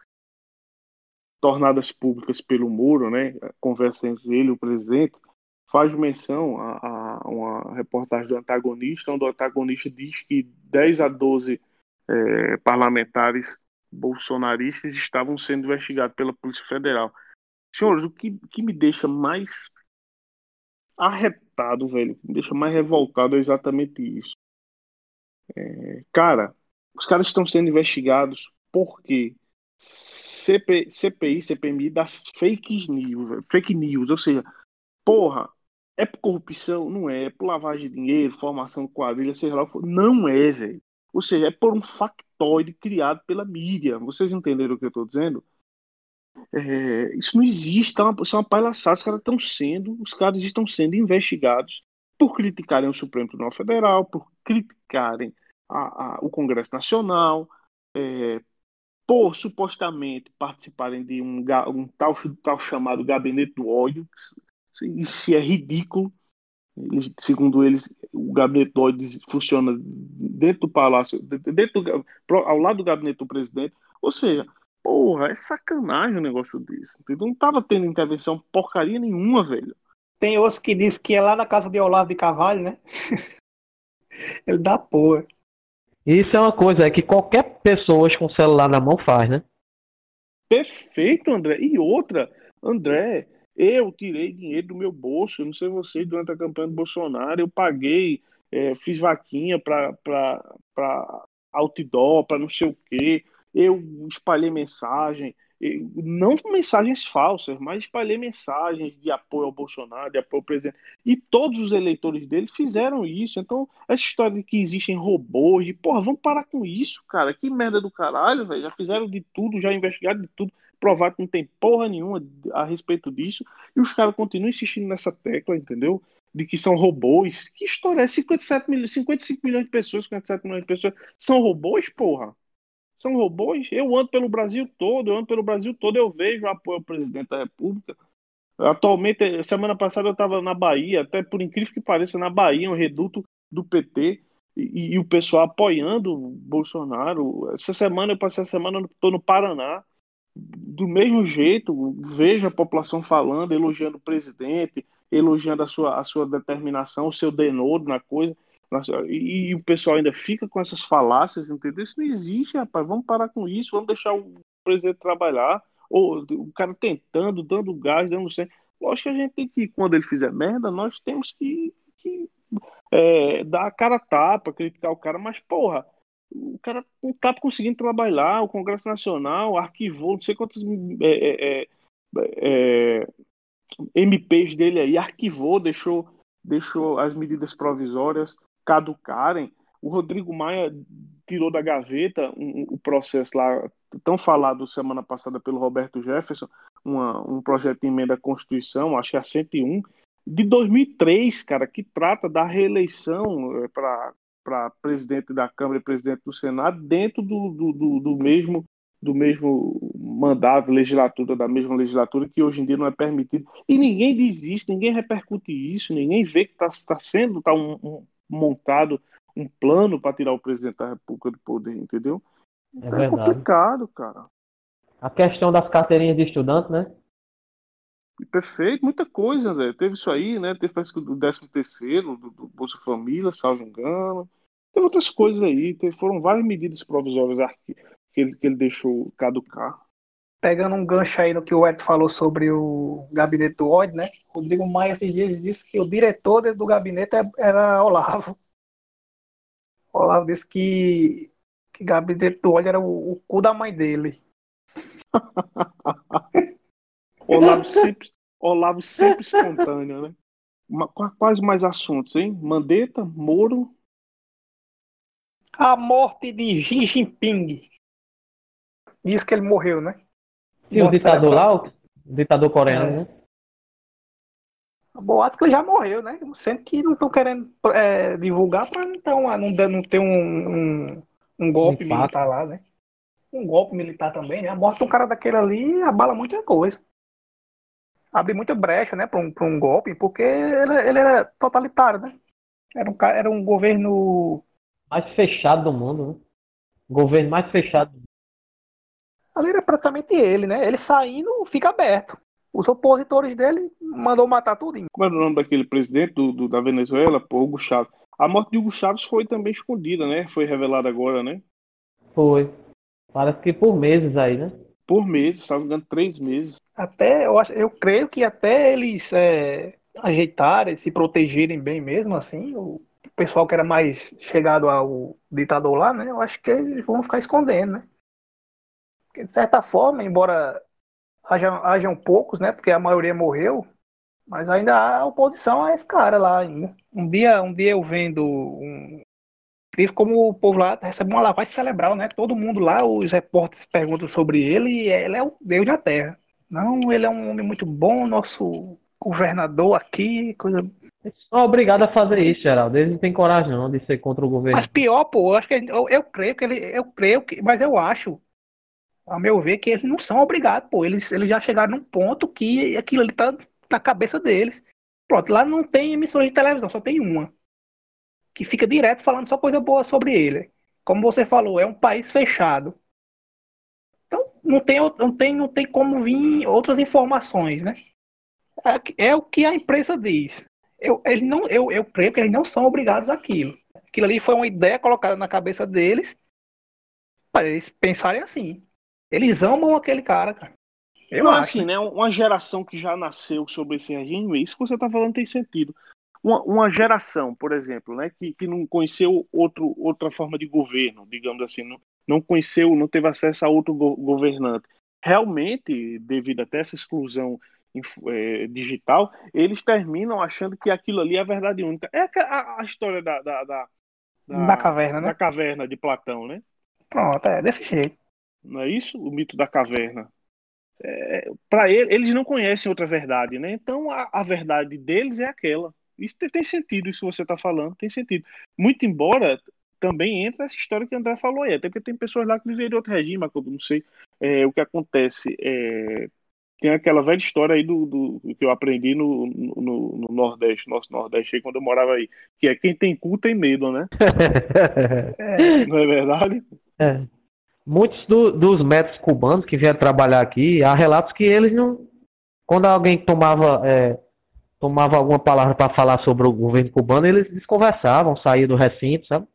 [SPEAKER 2] tornadas públicas pelo Moro, né, a conversa entre ele e o presidente, faz menção a, a, uma reportagem do antagonista, onde o antagonista diz que 10 a 12 é, parlamentares bolsonaristas estavam sendo investigados pela Polícia Federal. Senhores, o que, que me deixa mais arretado, velho, me deixa mais revoltado é exatamente isso. É, cara, os caras estão sendo investigados porque CP, CPI, CPMI das fake news, fake news, ou seja, porra, é por corrupção? Não é. É por lavagem de dinheiro, formação de quadrilha, seja lá o for. Não é, velho. Ou seja, é por um factoide criado pela mídia. Vocês entenderam o que eu estou dizendo? É, isso não existe, tá uma, isso é uma palhaçada. Os caras estão sendo, os caras estão sendo investigados por criticarem o Supremo Tribunal Federal, por criticarem a, a, o Congresso Nacional, é, por supostamente participarem de um, um tal, tal, chamado gabinete do ódio. Isso é ridículo. Segundo eles, o gabinete do ódio funciona dentro do palácio, dentro ao lado do gabinete do presidente. Ou seja, Porra, é sacanagem um negócio desse. Não tava tendo intervenção porcaria nenhuma, velho.
[SPEAKER 3] Tem outros que diz que é lá na casa de Olavo de Carvalho, né? *laughs* Ele dá porra.
[SPEAKER 1] Isso é uma coisa, que qualquer pessoa com celular na mão faz, né?
[SPEAKER 2] Perfeito, André. E outra, André, eu tirei dinheiro do meu bolso, não sei vocês, durante a campanha do Bolsonaro, eu paguei, é, fiz vaquinha para outdoor, para não sei o quê eu espalhei mensagem, não mensagens falsas, mas espalhei mensagens de apoio ao Bolsonaro, de apoio ao presidente. E todos os eleitores dele fizeram isso. Então, essa história de que existem robôs, de porra, vamos parar com isso, cara. Que merda do caralho, velho. Já fizeram de tudo, já investigaram de tudo, provaram que não tem porra nenhuma a respeito disso. E os caras continuam insistindo nessa tecla, entendeu? De que são robôs. Que história é? 57 milhões, 55 milhões de pessoas, 57 milhões de pessoas são robôs, porra? São robôs. Eu ando pelo Brasil todo, eu ando pelo Brasil todo, eu vejo apoio ao presidente da República. Atualmente, semana passada eu estava na Bahia, até por incrível que pareça, na Bahia, um reduto do PT, e, e o pessoal apoiando o Bolsonaro. Essa semana, eu passei a semana, estou no Paraná, do mesmo jeito, vejo a população falando, elogiando o presidente, elogiando a sua, a sua determinação, o seu denodo na coisa. E, e, o pessoal ainda fica com essas falácias, entendeu? Isso não existe, rapaz. Vamos parar com isso, vamos deixar o presidente trabalhar. Ou o cara tentando, dando gás, dando certo. Lógico que a gente tem que, quando ele fizer merda, nós temos que, que é, dar a cara a tapa, criticar o cara, mas porra, o cara não tá conseguindo trabalhar, o Congresso Nacional arquivou não sei quantos é, é, é, é MPs dele aí, arquivou, deixou, deixou as medidas provisórias caducarem, o Rodrigo Maia tirou da gaveta um, o processo lá, tão falado semana passada pelo Roberto Jefferson, uma, um projeto de emenda à Constituição, acho que é a 101, de 2003, cara, que trata da reeleição é, para presidente da Câmara e presidente do Senado dentro do, do, do, do mesmo do mesmo mandato, legislatura, da mesma legislatura, que hoje em dia não é permitido. E ninguém diz isso, ninguém repercute isso, ninguém vê que está tá sendo tá um, um, montado um plano para tirar o presidente da República do poder, entendeu?
[SPEAKER 1] É, então é
[SPEAKER 2] complicado, cara.
[SPEAKER 1] A questão das carteirinhas de estudante, né?
[SPEAKER 2] Perfeito, muita coisa, né? Teve isso aí, né? Teve parece que do 13 terceiro, do, do, Bolsa Família, salvo engano. Teve outras coisas aí. Teve, foram várias medidas provisórias que ele, que ele deixou caducar.
[SPEAKER 3] Pegando um gancho aí no que o Ed falou sobre o gabinete do ódio, né? Rodrigo Maia esses dias disse que o diretor do gabinete é, era Olavo. *laughs* Olavo disse que, que gabinete do ódio era o, o cu da mãe dele. *laughs*
[SPEAKER 2] Olavo sempre, Olavo sempre espontâneo, né? Quais mais assuntos, hein? Mandetta, Moro.
[SPEAKER 3] A morte de Xi Jinping. Diz que ele morreu, né?
[SPEAKER 1] E o ditador lá, o ditador coreano, é. né?
[SPEAKER 3] Boatos que ele já morreu, né? Sendo que não estão querendo é, divulgar para então, não, não ter um, um, um golpe militar lá, né? Um golpe militar também, né? A morte de um cara daquele ali abala muita coisa. Abre muita brecha, né, para um, um golpe, porque ele, ele era totalitário, né? Era um, era um governo.
[SPEAKER 1] Mais fechado do mundo, né? Governo mais fechado
[SPEAKER 3] Ali era praticamente ele, né? Ele saindo, fica aberto. Os opositores dele mandou matar tudo.
[SPEAKER 2] Como era o nome daquele presidente do, do, da Venezuela? Pô, Hugo Chávez. A morte de Hugo Chávez foi também escondida, né? Foi revelada agora, né?
[SPEAKER 1] Foi. Parece que por meses aí, né?
[SPEAKER 2] Por meses, estava dando três meses.
[SPEAKER 3] Até, eu, acho, eu creio que até eles é, ajeitarem, se protegerem bem mesmo, assim, o pessoal que era mais chegado ao ditador lá, né? Eu acho que eles vão ficar escondendo, né? De certa forma, embora haja, hajam poucos, né? Porque a maioria morreu, mas ainda há oposição a esse cara lá ainda. Um dia, um dia eu vendo um como o povo lá recebe uma lavagem cerebral, né? Todo mundo lá, os repórteres perguntam sobre ele e ele é o Deus da Terra. Não, ele é um homem muito bom, nosso governador aqui, coisa.
[SPEAKER 1] Eles são obrigados a fazer isso, Geraldo. Eles não têm coragem não de ser contra o governo.
[SPEAKER 3] Mas pior, pô, eu acho que eu, eu creio que ele, eu creio que, mas eu acho a meu ver, que eles não são obrigados, pô. Eles, eles já chegaram num ponto que aquilo ali tá na cabeça deles. Pronto, lá não tem emissões de televisão, só tem uma. Que fica direto falando só coisa boa sobre ele. Como você falou, é um país fechado. Então, não tem, não tem, não tem como vir outras informações, né? É, é o que a imprensa diz. Eu, eles não, eu, eu creio que eles não são obrigados àquilo. Aquilo ali foi uma ideia colocada na cabeça deles para eles pensarem assim. Eles amam aquele cara, cara.
[SPEAKER 2] Eu Não, acho. assim, né? Uma geração que já nasceu sobre esse regime, isso que você está falando tem sentido. Uma, uma, geração, por exemplo, né, que, que não conheceu outro, outra forma de governo, digamos assim, não, não conheceu, não teve acesso a outro go governante. realmente, devido até essa exclusão é, digital, eles terminam achando que aquilo ali é a verdade única. É a, a história da, da, da,
[SPEAKER 3] da, da caverna, né?
[SPEAKER 2] Da caverna de Platão, né?
[SPEAKER 3] Pronto, é desse jeito.
[SPEAKER 2] Não é isso? O mito da caverna. É, para ele, eles não conhecem outra verdade, né? Então a, a verdade deles é aquela. Isso tem, tem sentido, isso que você está falando, tem sentido. Muito embora também entra essa história que o André falou aí, até porque tem pessoas lá que vivem em outro regime, eu não sei é, o que acontece. É, tem aquela velha história aí do, do que eu aprendi no, no, no, Nordeste, nosso Nordeste, aí, quando eu morava aí, que é quem tem cu tem medo, né? *laughs* é, não é verdade?
[SPEAKER 1] É. Muitos do, dos médicos cubanos que vieram trabalhar aqui, há relatos que eles não. Quando alguém tomava, é, tomava alguma palavra para falar sobre o governo cubano, eles desconversavam, saíam do recinto, sabe?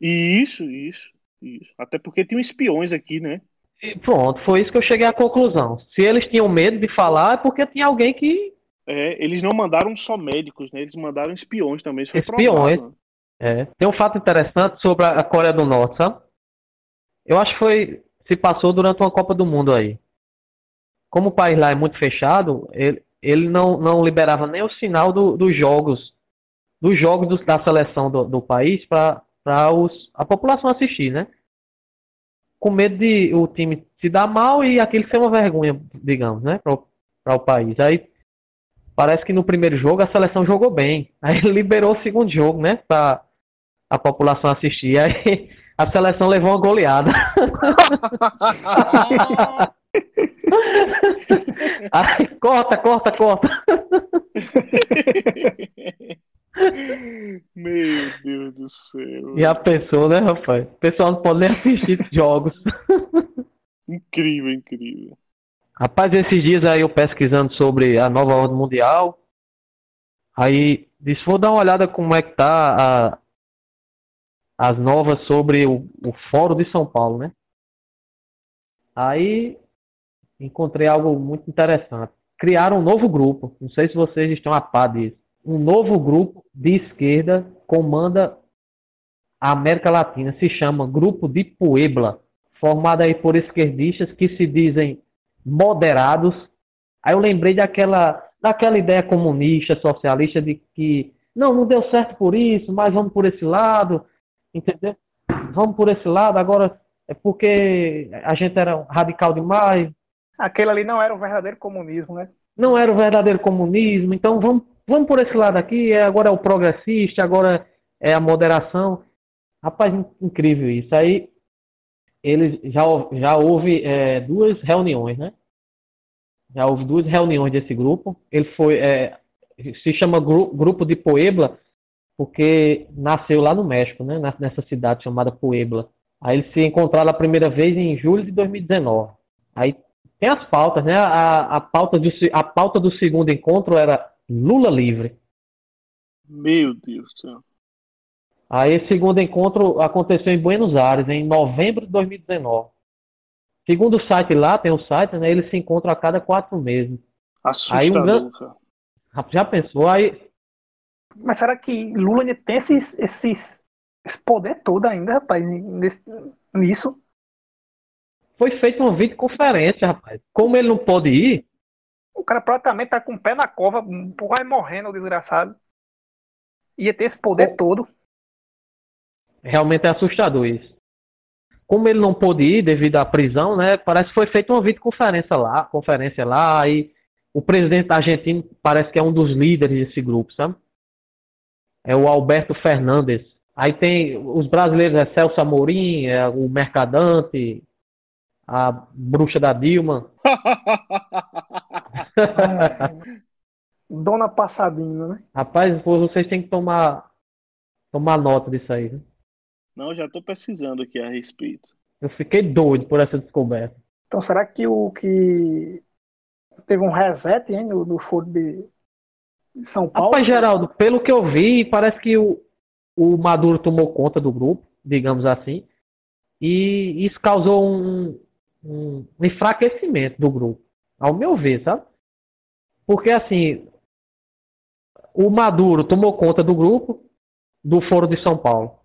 [SPEAKER 2] Isso, isso, isso. Até porque tinham espiões aqui, né?
[SPEAKER 1] E pronto, foi isso que eu cheguei à conclusão. Se eles tinham medo de falar, é porque tinha alguém que.
[SPEAKER 2] É, eles não mandaram só médicos, né? Eles mandaram espiões também. Isso foi
[SPEAKER 1] espiões. Provado, né? É. Tem um fato interessante sobre a Coreia do Norte, sabe? Eu acho que foi. Se passou durante uma Copa do Mundo aí. Como o país lá é muito fechado, ele, ele não, não liberava nem o sinal do, dos jogos. Dos jogos do, da seleção do, do país para a população assistir, né? com medo de o time se dar mal e aquilo ser uma vergonha, digamos, né, para o país. Aí parece que no primeiro jogo a seleção jogou bem. Aí *laughs* liberou o segundo jogo, né, para a população assistir. Aí a seleção levou uma goleada. *laughs* Ai, corta, corta, corta.
[SPEAKER 2] Meu Deus do céu.
[SPEAKER 1] E a pessoa, né, rapaz? O pessoal não pode nem assistir jogos.
[SPEAKER 2] Incrível, incrível.
[SPEAKER 1] Rapaz, esses dias aí eu pesquisando sobre a nova ordem mundial. Aí disse, vou dar uma olhada como é que tá a, as novas sobre o, o Fórum de São Paulo, né? Aí encontrei algo muito interessante. Criaram um novo grupo. Não sei se vocês estão a par disso um novo grupo de esquerda comanda a América Latina. Se chama Grupo de Puebla, formado aí por esquerdistas que se dizem moderados. Aí eu lembrei daquela, daquela ideia comunista, socialista, de que não, não deu certo por isso, mas vamos por esse lado, entendeu? Vamos por esse lado, agora é porque a gente era radical demais.
[SPEAKER 3] Aquele ali não era o verdadeiro comunismo, né?
[SPEAKER 1] Não era o verdadeiro comunismo, então vamos vamos por esse lado aqui, é, agora é o progressista, agora é a moderação. Rapaz, incrível isso. Aí eles já, já houve é, duas reuniões, né? Já houve duas reuniões desse grupo. Ele foi. É, se chama Gru Grupo de Puebla, porque nasceu lá no México, né? Nessa cidade chamada Puebla. Aí eles se encontraram a primeira vez em julho de 2019. Aí tem as pautas, né? A, a, pauta, do, a pauta do segundo encontro era Lula livre.
[SPEAKER 2] Meu Deus do céu.
[SPEAKER 1] Aí esse segundo encontro aconteceu em Buenos Aires, em novembro de 2019. Segundo o site lá, tem o um site, né? Eles se encontram a cada quatro meses.
[SPEAKER 2] Assustador, aí um...
[SPEAKER 1] Já pensou? Aí...
[SPEAKER 3] Mas será que Lula ainda tem esses, esses, esse poder todo ainda, rapaz, nesse, nisso?
[SPEAKER 1] Foi feita uma videoconferência, rapaz. Como ele não pode ir,
[SPEAKER 3] o cara praticamente tá com o pé na cova, vai morrendo, o desgraçado. Ia ter esse poder todo.
[SPEAKER 1] Realmente é assustador isso. Como ele não pôde ir devido à prisão, né? Parece que foi feita uma videoconferência lá, conferência lá, e o presidente argentino parece que é um dos líderes desse grupo, sabe? É o Alberto Fernandes. Aí tem os brasileiros, é Celso Amorim, é o Mercadante, a bruxa da Dilma. *laughs*
[SPEAKER 3] Dona Passadinha, né?
[SPEAKER 1] Rapaz, vocês têm que tomar, tomar nota disso aí. Né?
[SPEAKER 2] Não, já estou pesquisando aqui a respeito.
[SPEAKER 1] Eu fiquei doido por essa descoberta.
[SPEAKER 3] Então, será que o que teve um reset hein, no, no foro de São Paulo?
[SPEAKER 1] Rapaz, Geraldo, pelo que eu vi, parece que o, o Maduro tomou conta do grupo, digamos assim, e isso causou um, um enfraquecimento do grupo, ao meu ver, sabe? Porque assim, o Maduro tomou conta do grupo do Foro de São Paulo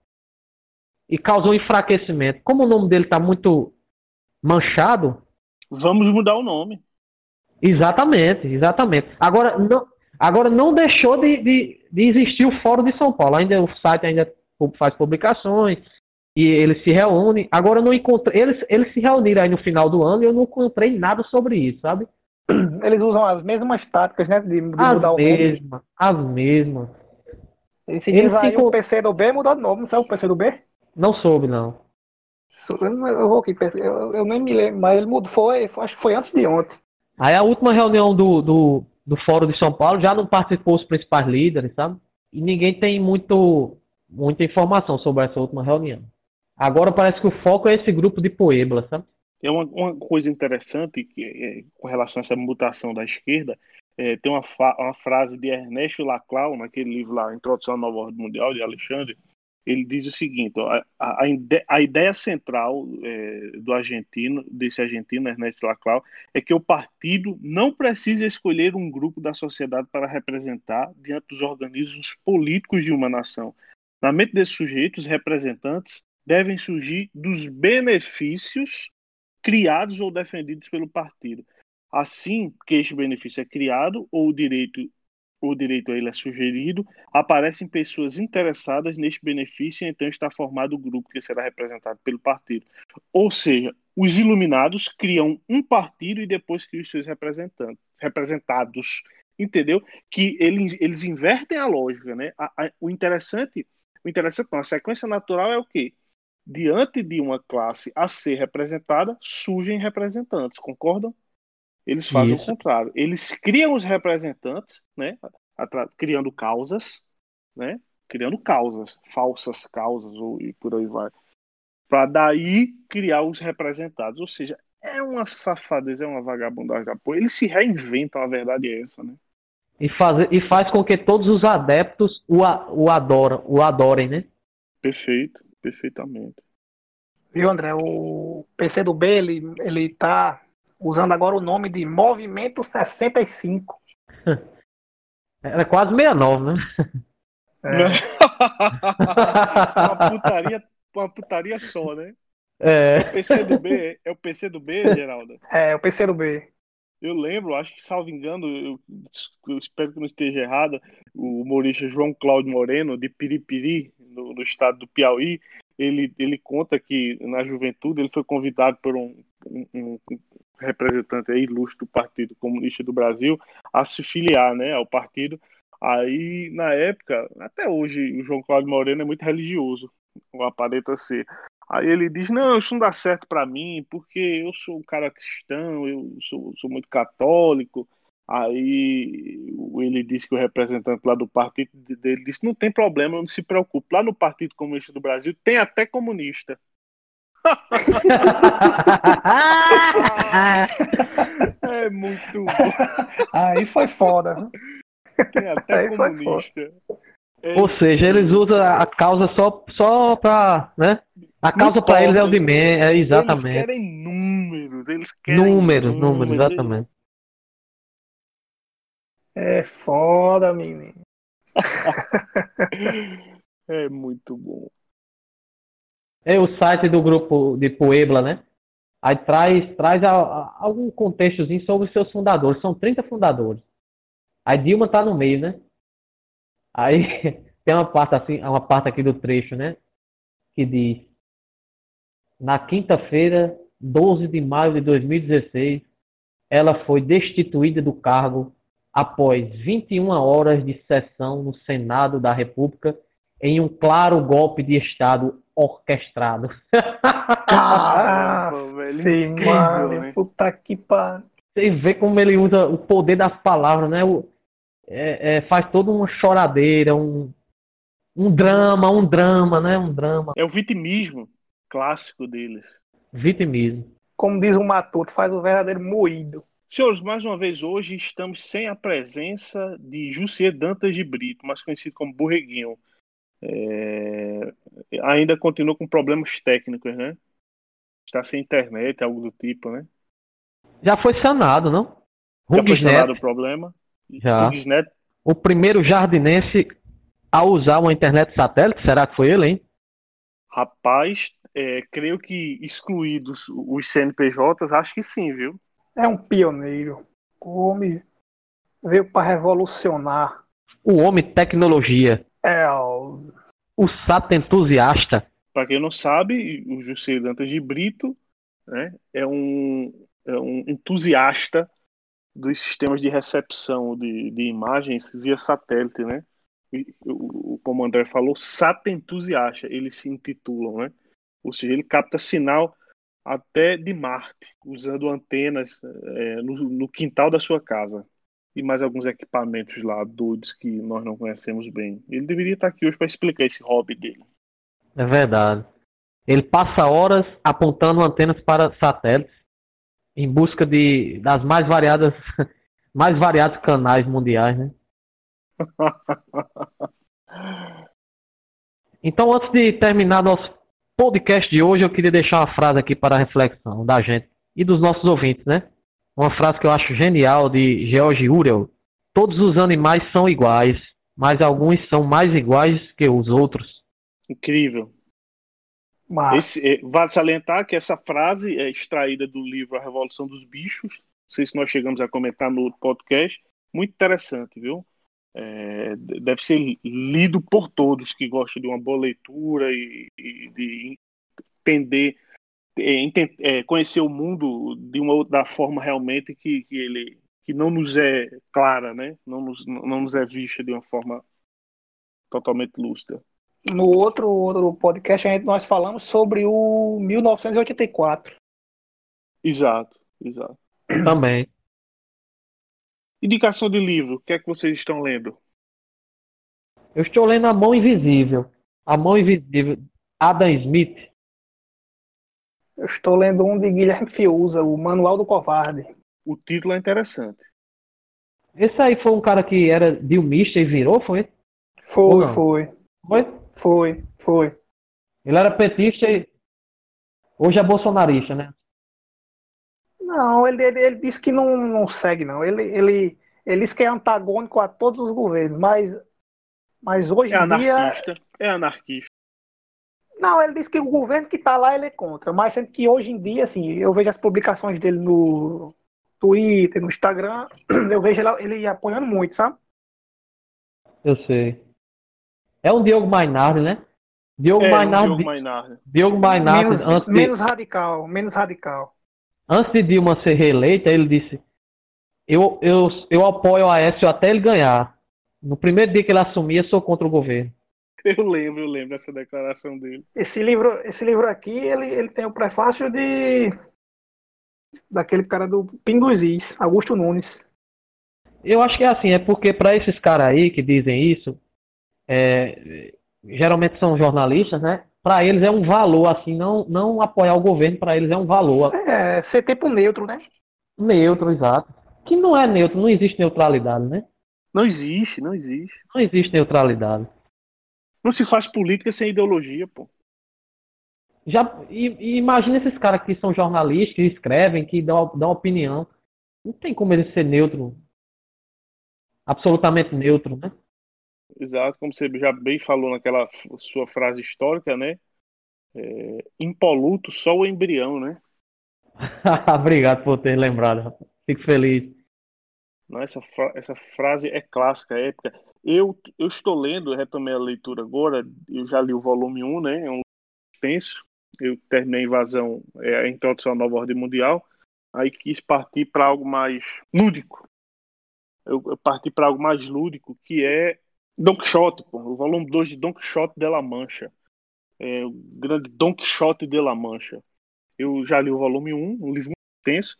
[SPEAKER 1] e causou enfraquecimento. Como o nome dele está muito manchado,
[SPEAKER 2] Vamos mudar o nome.
[SPEAKER 1] Exatamente, exatamente. Agora não, agora não deixou de, de, de existir o Fórum de São Paulo. Ainda o site ainda faz publicações e eles se reúnem. Agora eu não encontrei. Eles, eles se reuniram aí no final do ano e eu não encontrei nada sobre isso, sabe? *clears throat*
[SPEAKER 3] Eles usam as mesmas táticas, né? De, de mudar
[SPEAKER 1] mesmas,
[SPEAKER 3] o
[SPEAKER 1] As mesmas.
[SPEAKER 3] Esse diz aí ficam... o PC do B mudou de novo, não sabe o PC do B?
[SPEAKER 1] Não soube, não.
[SPEAKER 3] Eu vou aqui, eu, eu nem me lembro, mas ele mudou, foi, foi, acho que foi antes de ontem.
[SPEAKER 1] Aí a última reunião do, do, do Fórum de São Paulo já não participou os principais líderes, sabe? E ninguém tem muito, muita informação sobre essa última reunião. Agora parece que o foco é esse grupo de Puebla, sabe?
[SPEAKER 2] É uma, uma coisa interessante que, é, com relação a essa mutação da esquerda, é, tem uma, uma, frase de Ernesto Laclau, naquele livro lá, Introdução à Nova Ordem Mundial, de Alexandre, ele diz o seguinte: a, a, a, ideia central é, do argentino, desse argentino, Ernesto Laclau, é que o partido não precisa escolher um grupo da sociedade para representar diante dos organismos políticos de uma nação. Na mente desses sujeitos, representantes devem surgir dos benefícios criados ou defendidos pelo partido. Assim que este benefício é criado ou o direito o direito a ele é sugerido, aparecem pessoas interessadas neste benefício então está formado o grupo que será representado pelo partido. Ou seja, os iluminados criam um partido e depois criam os seus representantes, representados. Entendeu? Que eles, eles invertem a lógica, né? A, a, o interessante, o interessante não, a sequência natural é o quê? Diante de uma classe a ser representada, surgem representantes, concordam? Eles fazem Isso. o contrário. Eles criam os representantes, né? criando causas, né? Criando causas, falsas causas ou, e por aí vai. Para daí criar os representados. Ou seja, é uma safadeza, é uma vagabundagem de apoio. Eles se reinventam, a verdade é essa, né?
[SPEAKER 1] E faz, e faz com que todos os adeptos o, o, adoram, o adorem, né?
[SPEAKER 2] Perfeito, perfeitamente.
[SPEAKER 3] Viu, André? O PCdoB, ele, ele tá usando agora o nome de Movimento 65. *laughs*
[SPEAKER 1] Era quase 69, né?
[SPEAKER 2] É. *laughs* uma, putaria, uma putaria só, né?
[SPEAKER 1] É.
[SPEAKER 2] O PC do B, é o PC do B, Geraldo?
[SPEAKER 3] É, o PC do B.
[SPEAKER 2] Eu lembro, acho que, salvo engano, eu, eu espero que não esteja errado, o humorista João Cláudio Moreno, de Piripiri, no, no estado do Piauí, ele, ele conta que na juventude ele foi convidado por um, um, um representante ilustre do Partido Comunista do Brasil a se filiar né, ao partido. Aí, na época, até hoje, o João Cláudio Moreno é muito religioso, aparenta ser. Aí ele diz: Não, isso não dá certo para mim, porque eu sou um cara cristão, eu sou, sou muito católico. Aí ele disse que o representante lá do partido dele disse: Não tem problema, não se preocupe. Lá no Partido Comunista do Brasil tem até comunista. *laughs* é muito bom.
[SPEAKER 3] Aí foi foda.
[SPEAKER 2] Tem até Aí comunista.
[SPEAKER 1] É Ou seja, eles usam a causa só, só pra. Né? A causa para eles é o de menos. É, exatamente. Eles
[SPEAKER 2] querem números. Eles querem
[SPEAKER 1] números, números, números exatamente.
[SPEAKER 3] É foda, menino. *laughs*
[SPEAKER 2] é muito bom.
[SPEAKER 1] É o site do grupo de Puebla, né? Aí traz, traz a, a, algum contextozinho sobre os seus fundadores. São 30 fundadores. Aí Dilma tá no meio, né? Aí *laughs* tem uma parte assim, uma parte aqui do trecho, né? Que diz: Na quinta-feira, 12 de maio de 2016, ela foi destituída do cargo após 21 horas de sessão no Senado da República em um claro golpe de Estado orquestrado.
[SPEAKER 3] Caramba, velho. Sim, mano, né? puta que pariu.
[SPEAKER 1] Você vê como ele usa o poder das palavras, né? O, é, é, faz toda uma choradeira, um, um drama, um drama, né? Um drama.
[SPEAKER 2] É o vitimismo clássico deles.
[SPEAKER 1] Vitimismo.
[SPEAKER 3] Como diz o Matuto, faz o verdadeiro moído.
[SPEAKER 2] Senhores, mais uma vez hoje estamos sem a presença de Jussier Dantas de Brito, mais conhecido como Borreguinho. É, ainda continua com problemas técnicos, né? Está sem internet, algo do tipo, né?
[SPEAKER 1] Já foi sanado, não?
[SPEAKER 2] Já foi sanado o problema?
[SPEAKER 1] Já. O primeiro jardinense a usar uma internet satélite, será que foi ele, hein?
[SPEAKER 2] Rapaz, é, creio que excluídos os CNPJs, acho que sim, viu?
[SPEAKER 3] É um pioneiro. O homem veio para revolucionar.
[SPEAKER 1] O homem tecnologia.
[SPEAKER 3] É o.
[SPEAKER 1] O entusiasta.
[SPEAKER 2] Para quem não sabe, o José Dantas de Brito né, é, um, é um entusiasta dos sistemas de recepção de, de imagens via satélite, né? O, como o André falou, SAT entusiasta, eles se intitulam, né? Ou seja, ele capta sinal até de Marte, usando antenas é, no, no, quintal da sua casa. E mais alguns equipamentos lá doidos que nós não conhecemos bem. Ele deveria estar aqui hoje para explicar esse hobby dele.
[SPEAKER 1] É verdade. Ele passa horas apontando antenas para satélites em busca de das mais variadas, *laughs* mais variados canais mundiais, né? *laughs* Então, antes de terminar nosso podcast de hoje, eu queria deixar uma frase aqui para reflexão da gente e dos nossos ouvintes, né? Uma frase que eu acho genial de George Urel. Todos os animais são iguais, mas alguns são mais iguais que os outros.
[SPEAKER 2] Incrível. Mas... Esse, é, vale salientar que essa frase é extraída do livro A Revolução dos Bichos. Não sei se nós chegamos a comentar no podcast. Muito interessante, viu? É, deve ser lido por todos que gostam de uma boa leitura e, e de entender, é, é, conhecer o mundo de uma da forma realmente que, que ele que não nos é clara, né? Não nos, não nos é vista de uma forma totalmente lúcida.
[SPEAKER 3] No outro, outro podcast gente, nós falamos sobre o 1984.
[SPEAKER 2] Exato, exato.
[SPEAKER 1] Também.
[SPEAKER 2] Indicação de livro, o que é que vocês estão lendo?
[SPEAKER 1] Eu estou lendo A Mão Invisível. A Mão Invisível, Adam Smith.
[SPEAKER 3] Eu estou lendo um de Guilherme Fiuza, o Manual do Covarde.
[SPEAKER 2] O título é interessante.
[SPEAKER 1] Esse aí foi um cara que era dilmista e virou, foi?
[SPEAKER 3] Foi, foi.
[SPEAKER 1] Foi?
[SPEAKER 3] Foi, foi.
[SPEAKER 1] Ele era petista e hoje é bolsonarista, né?
[SPEAKER 3] Não, ele, ele, ele disse que não, não segue, não. Ele, ele, ele diz que é antagônico a todos os governos, mas, mas hoje
[SPEAKER 2] é
[SPEAKER 3] em dia.
[SPEAKER 2] É anarquista.
[SPEAKER 3] Não, ele disse que o governo que está lá ele é contra, mas sendo que hoje em dia, assim, eu vejo as publicações dele no Twitter, no Instagram, *clears throat* eu vejo ele, ele apoiando muito, sabe?
[SPEAKER 1] Eu sei. É um Diogo Mainardi, né?
[SPEAKER 2] Diogo é, Mainardi. Um Diogo Mainardi.
[SPEAKER 1] Diogo Mainardi
[SPEAKER 3] menos, antes menos radical, menos radical
[SPEAKER 1] antes de Dilma ser reeleita, ele disse: eu, eu, eu apoio o Aécio até ele ganhar. No primeiro dia que ele assumia, sou contra o governo. *laughs*
[SPEAKER 2] Eu lembro, eu lembro dessa declaração dele.
[SPEAKER 3] Esse livro, esse livro aqui, ele, ele tem o prefácio de daquele cara do Pinguzis, Augusto Nunes.
[SPEAKER 1] Eu acho que é assim, é porque para esses caras aí que dizem isso, é, geralmente são jornalistas, né? para eles é um valor, assim, não, não apoiar o governo, para eles é um valor.
[SPEAKER 3] É, ser tempo neutro, né?
[SPEAKER 1] Neutro, exato. Que não é neutro, não existe neutralidade, né?
[SPEAKER 2] Não existe, não existe.
[SPEAKER 1] Não existe neutralidade.
[SPEAKER 2] Não se faz política sem ideologia, pô.
[SPEAKER 1] Já, e, e imagina esses caras que são jornalistas, que escrevem, que dão, dão opinião. Não tem como ele ser neutro. Absolutamente neutro, né?
[SPEAKER 2] Exato, como você já bem falou naquela sua frase histórica, né? É, impoluto, só o embrião, né? *laughs*
[SPEAKER 1] Obrigado por ter lembrado, fico feliz.
[SPEAKER 2] Não, essa, essa frase é clássica, é épica. Eu, eu estou lendo, retomei a leitura agora, eu já li o volume 1, né? É um extenso. Eu terminei a invasão, é, a introdução à nova ordem mundial. Aí quis partir para algo mais lúdico. Eu, eu parti para algo mais lúdico, que é Don Quixote, pô, o volume 2 de Don Quixote de la Mancha. É, o grande Don Quixote de la Mancha. Eu já li o volume 1, um, livro muito extenso,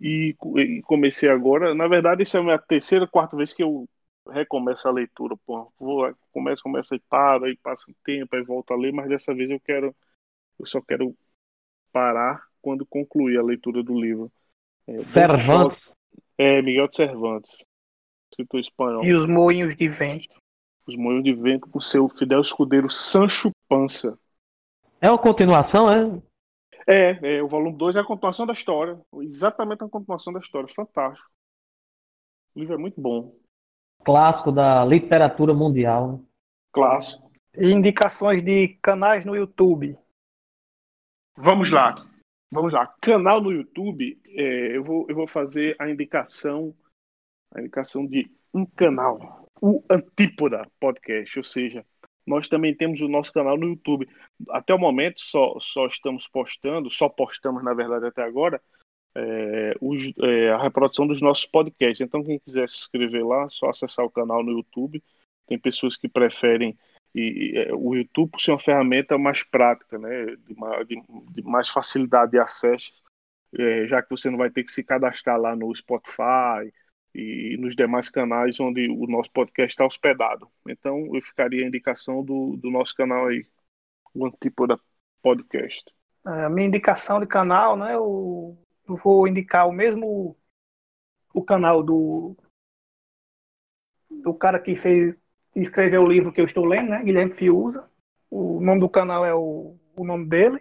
[SPEAKER 2] e, e, comecei agora. Na verdade, essa é a minha terceira, quarta vez que eu recomeço a leitura. Pô. Vou, começo, começo e paro, aí passa um tempo, aí volto a ler, mas dessa vez eu quero. Eu só quero parar quando concluir a leitura do livro.
[SPEAKER 1] É, Cervantes?
[SPEAKER 2] É, Miguel de Cervantes escritor espanhol.
[SPEAKER 3] E os moinhos de vento.
[SPEAKER 2] Os moinhos de vento com seu fidel escudeiro Sancho Panza.
[SPEAKER 1] É uma continuação, é?
[SPEAKER 2] É, é o volume 2 é a continuação da história. Exatamente a continuação da história. Fantástico. O livro é muito bom.
[SPEAKER 1] Clássico da literatura mundial. Né?
[SPEAKER 2] Clássico.
[SPEAKER 3] E indicações de canais no YouTube.
[SPEAKER 2] Vamos lá. Vamos lá, canal no YouTube, é, eu, vou, eu vou fazer a indicação, a indicação de um canal, o Antípoda Podcast, ou seja, nós também temos o nosso canal no YouTube. Até o momento só, só estamos postando, só postamos na verdade até agora, é, os, é, a reprodução dos nossos podcasts. Então quem quiser se inscrever lá, só acessar o canal no YouTube. Tem pessoas que preferem e, e, é, o YouTube por ser uma ferramenta mais prática, né, de, de, de mais facilidade de acesso, é, já que você não vai ter que se cadastrar lá no Spotify e nos demais canais onde o nosso podcast está hospedado. Então, eu ficaria a indicação do, do nosso canal aí, o Antípoda Podcast.
[SPEAKER 3] É, a minha indicação de canal, né, eu vou indicar o mesmo o canal do do cara que fez escreveu o livro que eu estou lendo, né? Guilherme Fiuza. O nome do canal é o, o nome dele.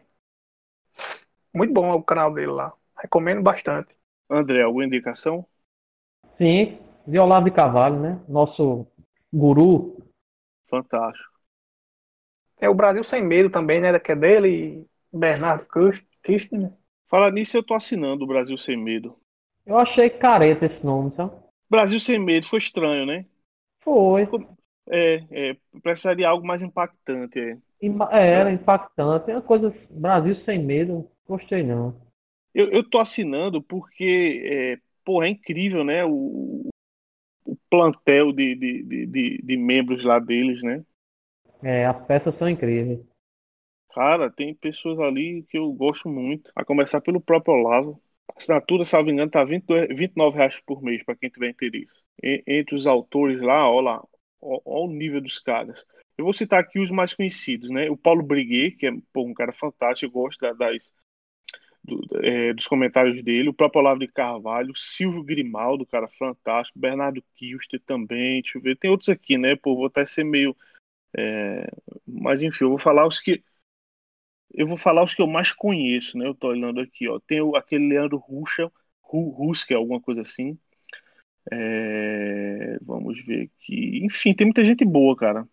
[SPEAKER 3] Muito bom o canal dele lá. Recomendo bastante.
[SPEAKER 2] André, alguma indicação?
[SPEAKER 1] Sim, de Olavo de Carvalho, né? Nosso guru.
[SPEAKER 2] Fantástico.
[SPEAKER 3] É o Brasil Sem Medo também, né? Que é dele e Bernardo Kirchner.
[SPEAKER 2] Fala nisso, eu tô assinando o Brasil Sem Medo.
[SPEAKER 1] Eu achei careta esse nome, sabe?
[SPEAKER 2] Brasil Sem Medo foi estranho, né?
[SPEAKER 1] Foi.
[SPEAKER 2] É, é, precisaria de algo mais impactante. É.
[SPEAKER 1] é, era impactante. É uma coisa. Brasil sem medo, gostei não.
[SPEAKER 2] Eu, eu tô assinando porque, é, pô, é incrível, né? O, o plantel de, de, de, de, membros lá deles, né?
[SPEAKER 1] É, as peças são incríveis.
[SPEAKER 2] Cara, tem pessoas ali que eu gosto muito. A começar pelo próprio Olavo. Assinatura, salvo engano, tá 20, 29 reais por mês para quem tiver interesse. E, entre os autores lá, ó lá, Olha o nível dos caras. Eu vou citar aqui os mais conhecidos, né? O Paulo Briguet, que é pô, um cara fantástico, eu gosto das, do, é, dos comentários dele. O próprio Olavo de Carvalho, Silvio Grimaldo, cara fantástico. Bernardo Kilster também. Deixa eu ver. Tem outros aqui, né? Pô, vou até ser meio. É... Mas enfim, eu vou falar os que. Eu vou falar os que eu mais conheço, né? Eu tô olhando aqui, ó. Tem o, aquele Leandro Ruschel, Ruska, alguma coisa assim. É, vamos ver aqui. Enfim, tem muita gente boa, cara.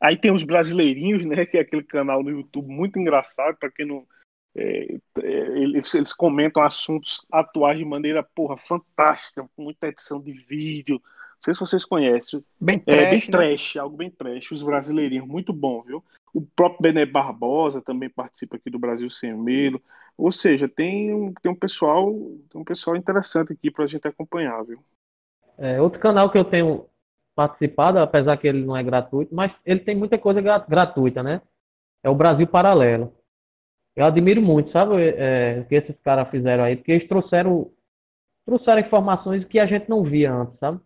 [SPEAKER 2] Aí tem os brasileirinhos, né? Que é aquele canal no YouTube muito engraçado, para quem não. É, é, eles, eles comentam assuntos atuais de maneira, porra, fantástica, com muita edição de vídeo. Não sei se vocês conhecem.
[SPEAKER 3] Bem trash,
[SPEAKER 2] é, bem
[SPEAKER 3] né?
[SPEAKER 2] trash, algo bem trash. Os brasileirinhos, muito bom, viu? O próprio Bené Barbosa também participa aqui do Brasil Sem Medo. Ou seja, tem um, tem um pessoal tem um pessoal interessante aqui para a gente acompanhar, viu?
[SPEAKER 1] É, outro canal que eu tenho participado, apesar que ele não é gratuito, mas ele tem muita coisa gratuita, né? É o Brasil Paralelo. Eu admiro muito, sabe, é, o que esses caras fizeram aí, porque eles trouxeram, trouxeram informações que a gente não via antes, sabe?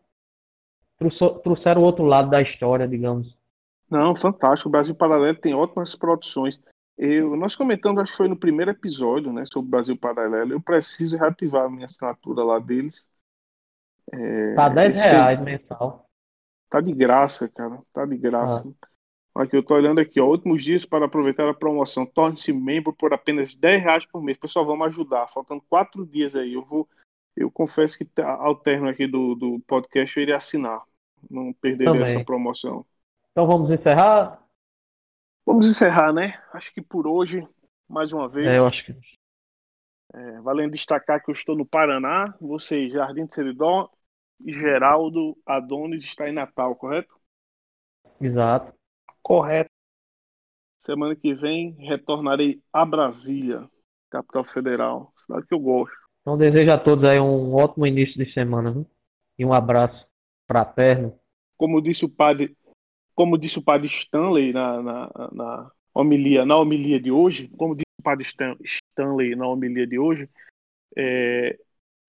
[SPEAKER 1] Trouxeram o outro lado da história, digamos.
[SPEAKER 2] Não, fantástico. O Brasil Paralelo tem ótimas produções. Eu, nós comentamos, acho que foi no primeiro episódio, né, sobre o Brasil Paralelo. Eu preciso reativar a minha assinatura lá deles.
[SPEAKER 1] É, tá 10 reais têm... mensal.
[SPEAKER 2] Tá de graça, cara. Tá de graça. Ah. Aqui eu tô olhando aqui, ó. Últimos dias para aproveitar a promoção. Torne-se membro por apenas 10 reais por mês. Pessoal, vamos ajudar. Faltando quatro dias aí. Eu vou. Eu confesso que tá, ao término aqui do, do podcast eu iria assinar. Não perderia essa promoção.
[SPEAKER 1] Então vamos encerrar?
[SPEAKER 2] Vamos encerrar, né? Acho que por hoje, mais uma vez.
[SPEAKER 1] É, eu acho que.
[SPEAKER 2] É, valendo destacar que eu estou no Paraná, você, Jardim de Seridó, e Geraldo Adonis está em Natal, correto?
[SPEAKER 1] Exato.
[SPEAKER 3] Correto.
[SPEAKER 2] Semana que vem retornarei a Brasília, capital federal, cidade que eu gosto.
[SPEAKER 1] Então desejo a todos aí um ótimo início de semana viu? e um abraço fraterno.
[SPEAKER 2] Como disse o padre como disse o padre Stanley na, na, na, homilia, na homilia de hoje, como disse o padre Stanley na homilia de hoje, é,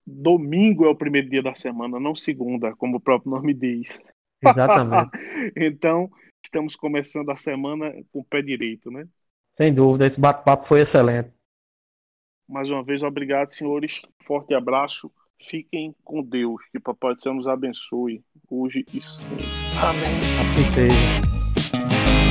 [SPEAKER 2] domingo é o primeiro dia da semana, não segunda, como o próprio nome diz. *laughs*
[SPEAKER 1] Exatamente.
[SPEAKER 2] então, estamos começando a semana com o pé direito, né?
[SPEAKER 1] Sem dúvida, esse bate-papo foi excelente.
[SPEAKER 2] Mais uma vez, obrigado, senhores. Forte abraço. Fiquem com Deus. Que Papai do Céu nos abençoe hoje e sempre.
[SPEAKER 3] Amém.
[SPEAKER 1] Assim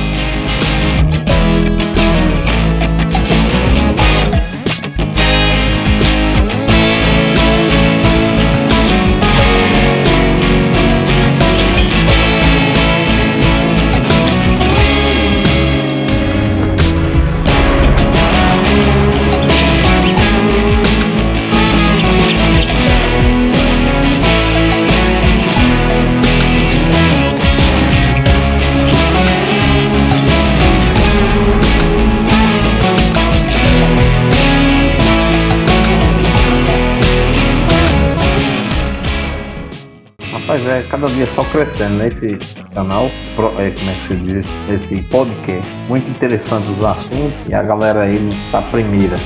[SPEAKER 4] cada dia só crescendo, né? Esse, esse canal, é, como é que se diz? Esse podcast. Muito interessante os assuntos e a galera aí tá primeira.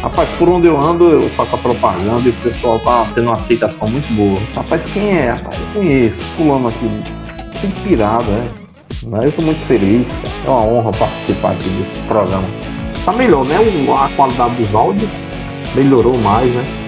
[SPEAKER 4] Rapaz, por onde eu ando, eu faço a propaganda e o pessoal tá tendo uma aceitação muito boa. Rapaz, quem é? Rapaz, eu conheço, fulano aqui. Inspirado, é. Eu tô muito feliz. É uma honra participar aqui desse programa. Tá melhor, né? A qualidade dos áudios melhorou mais, né?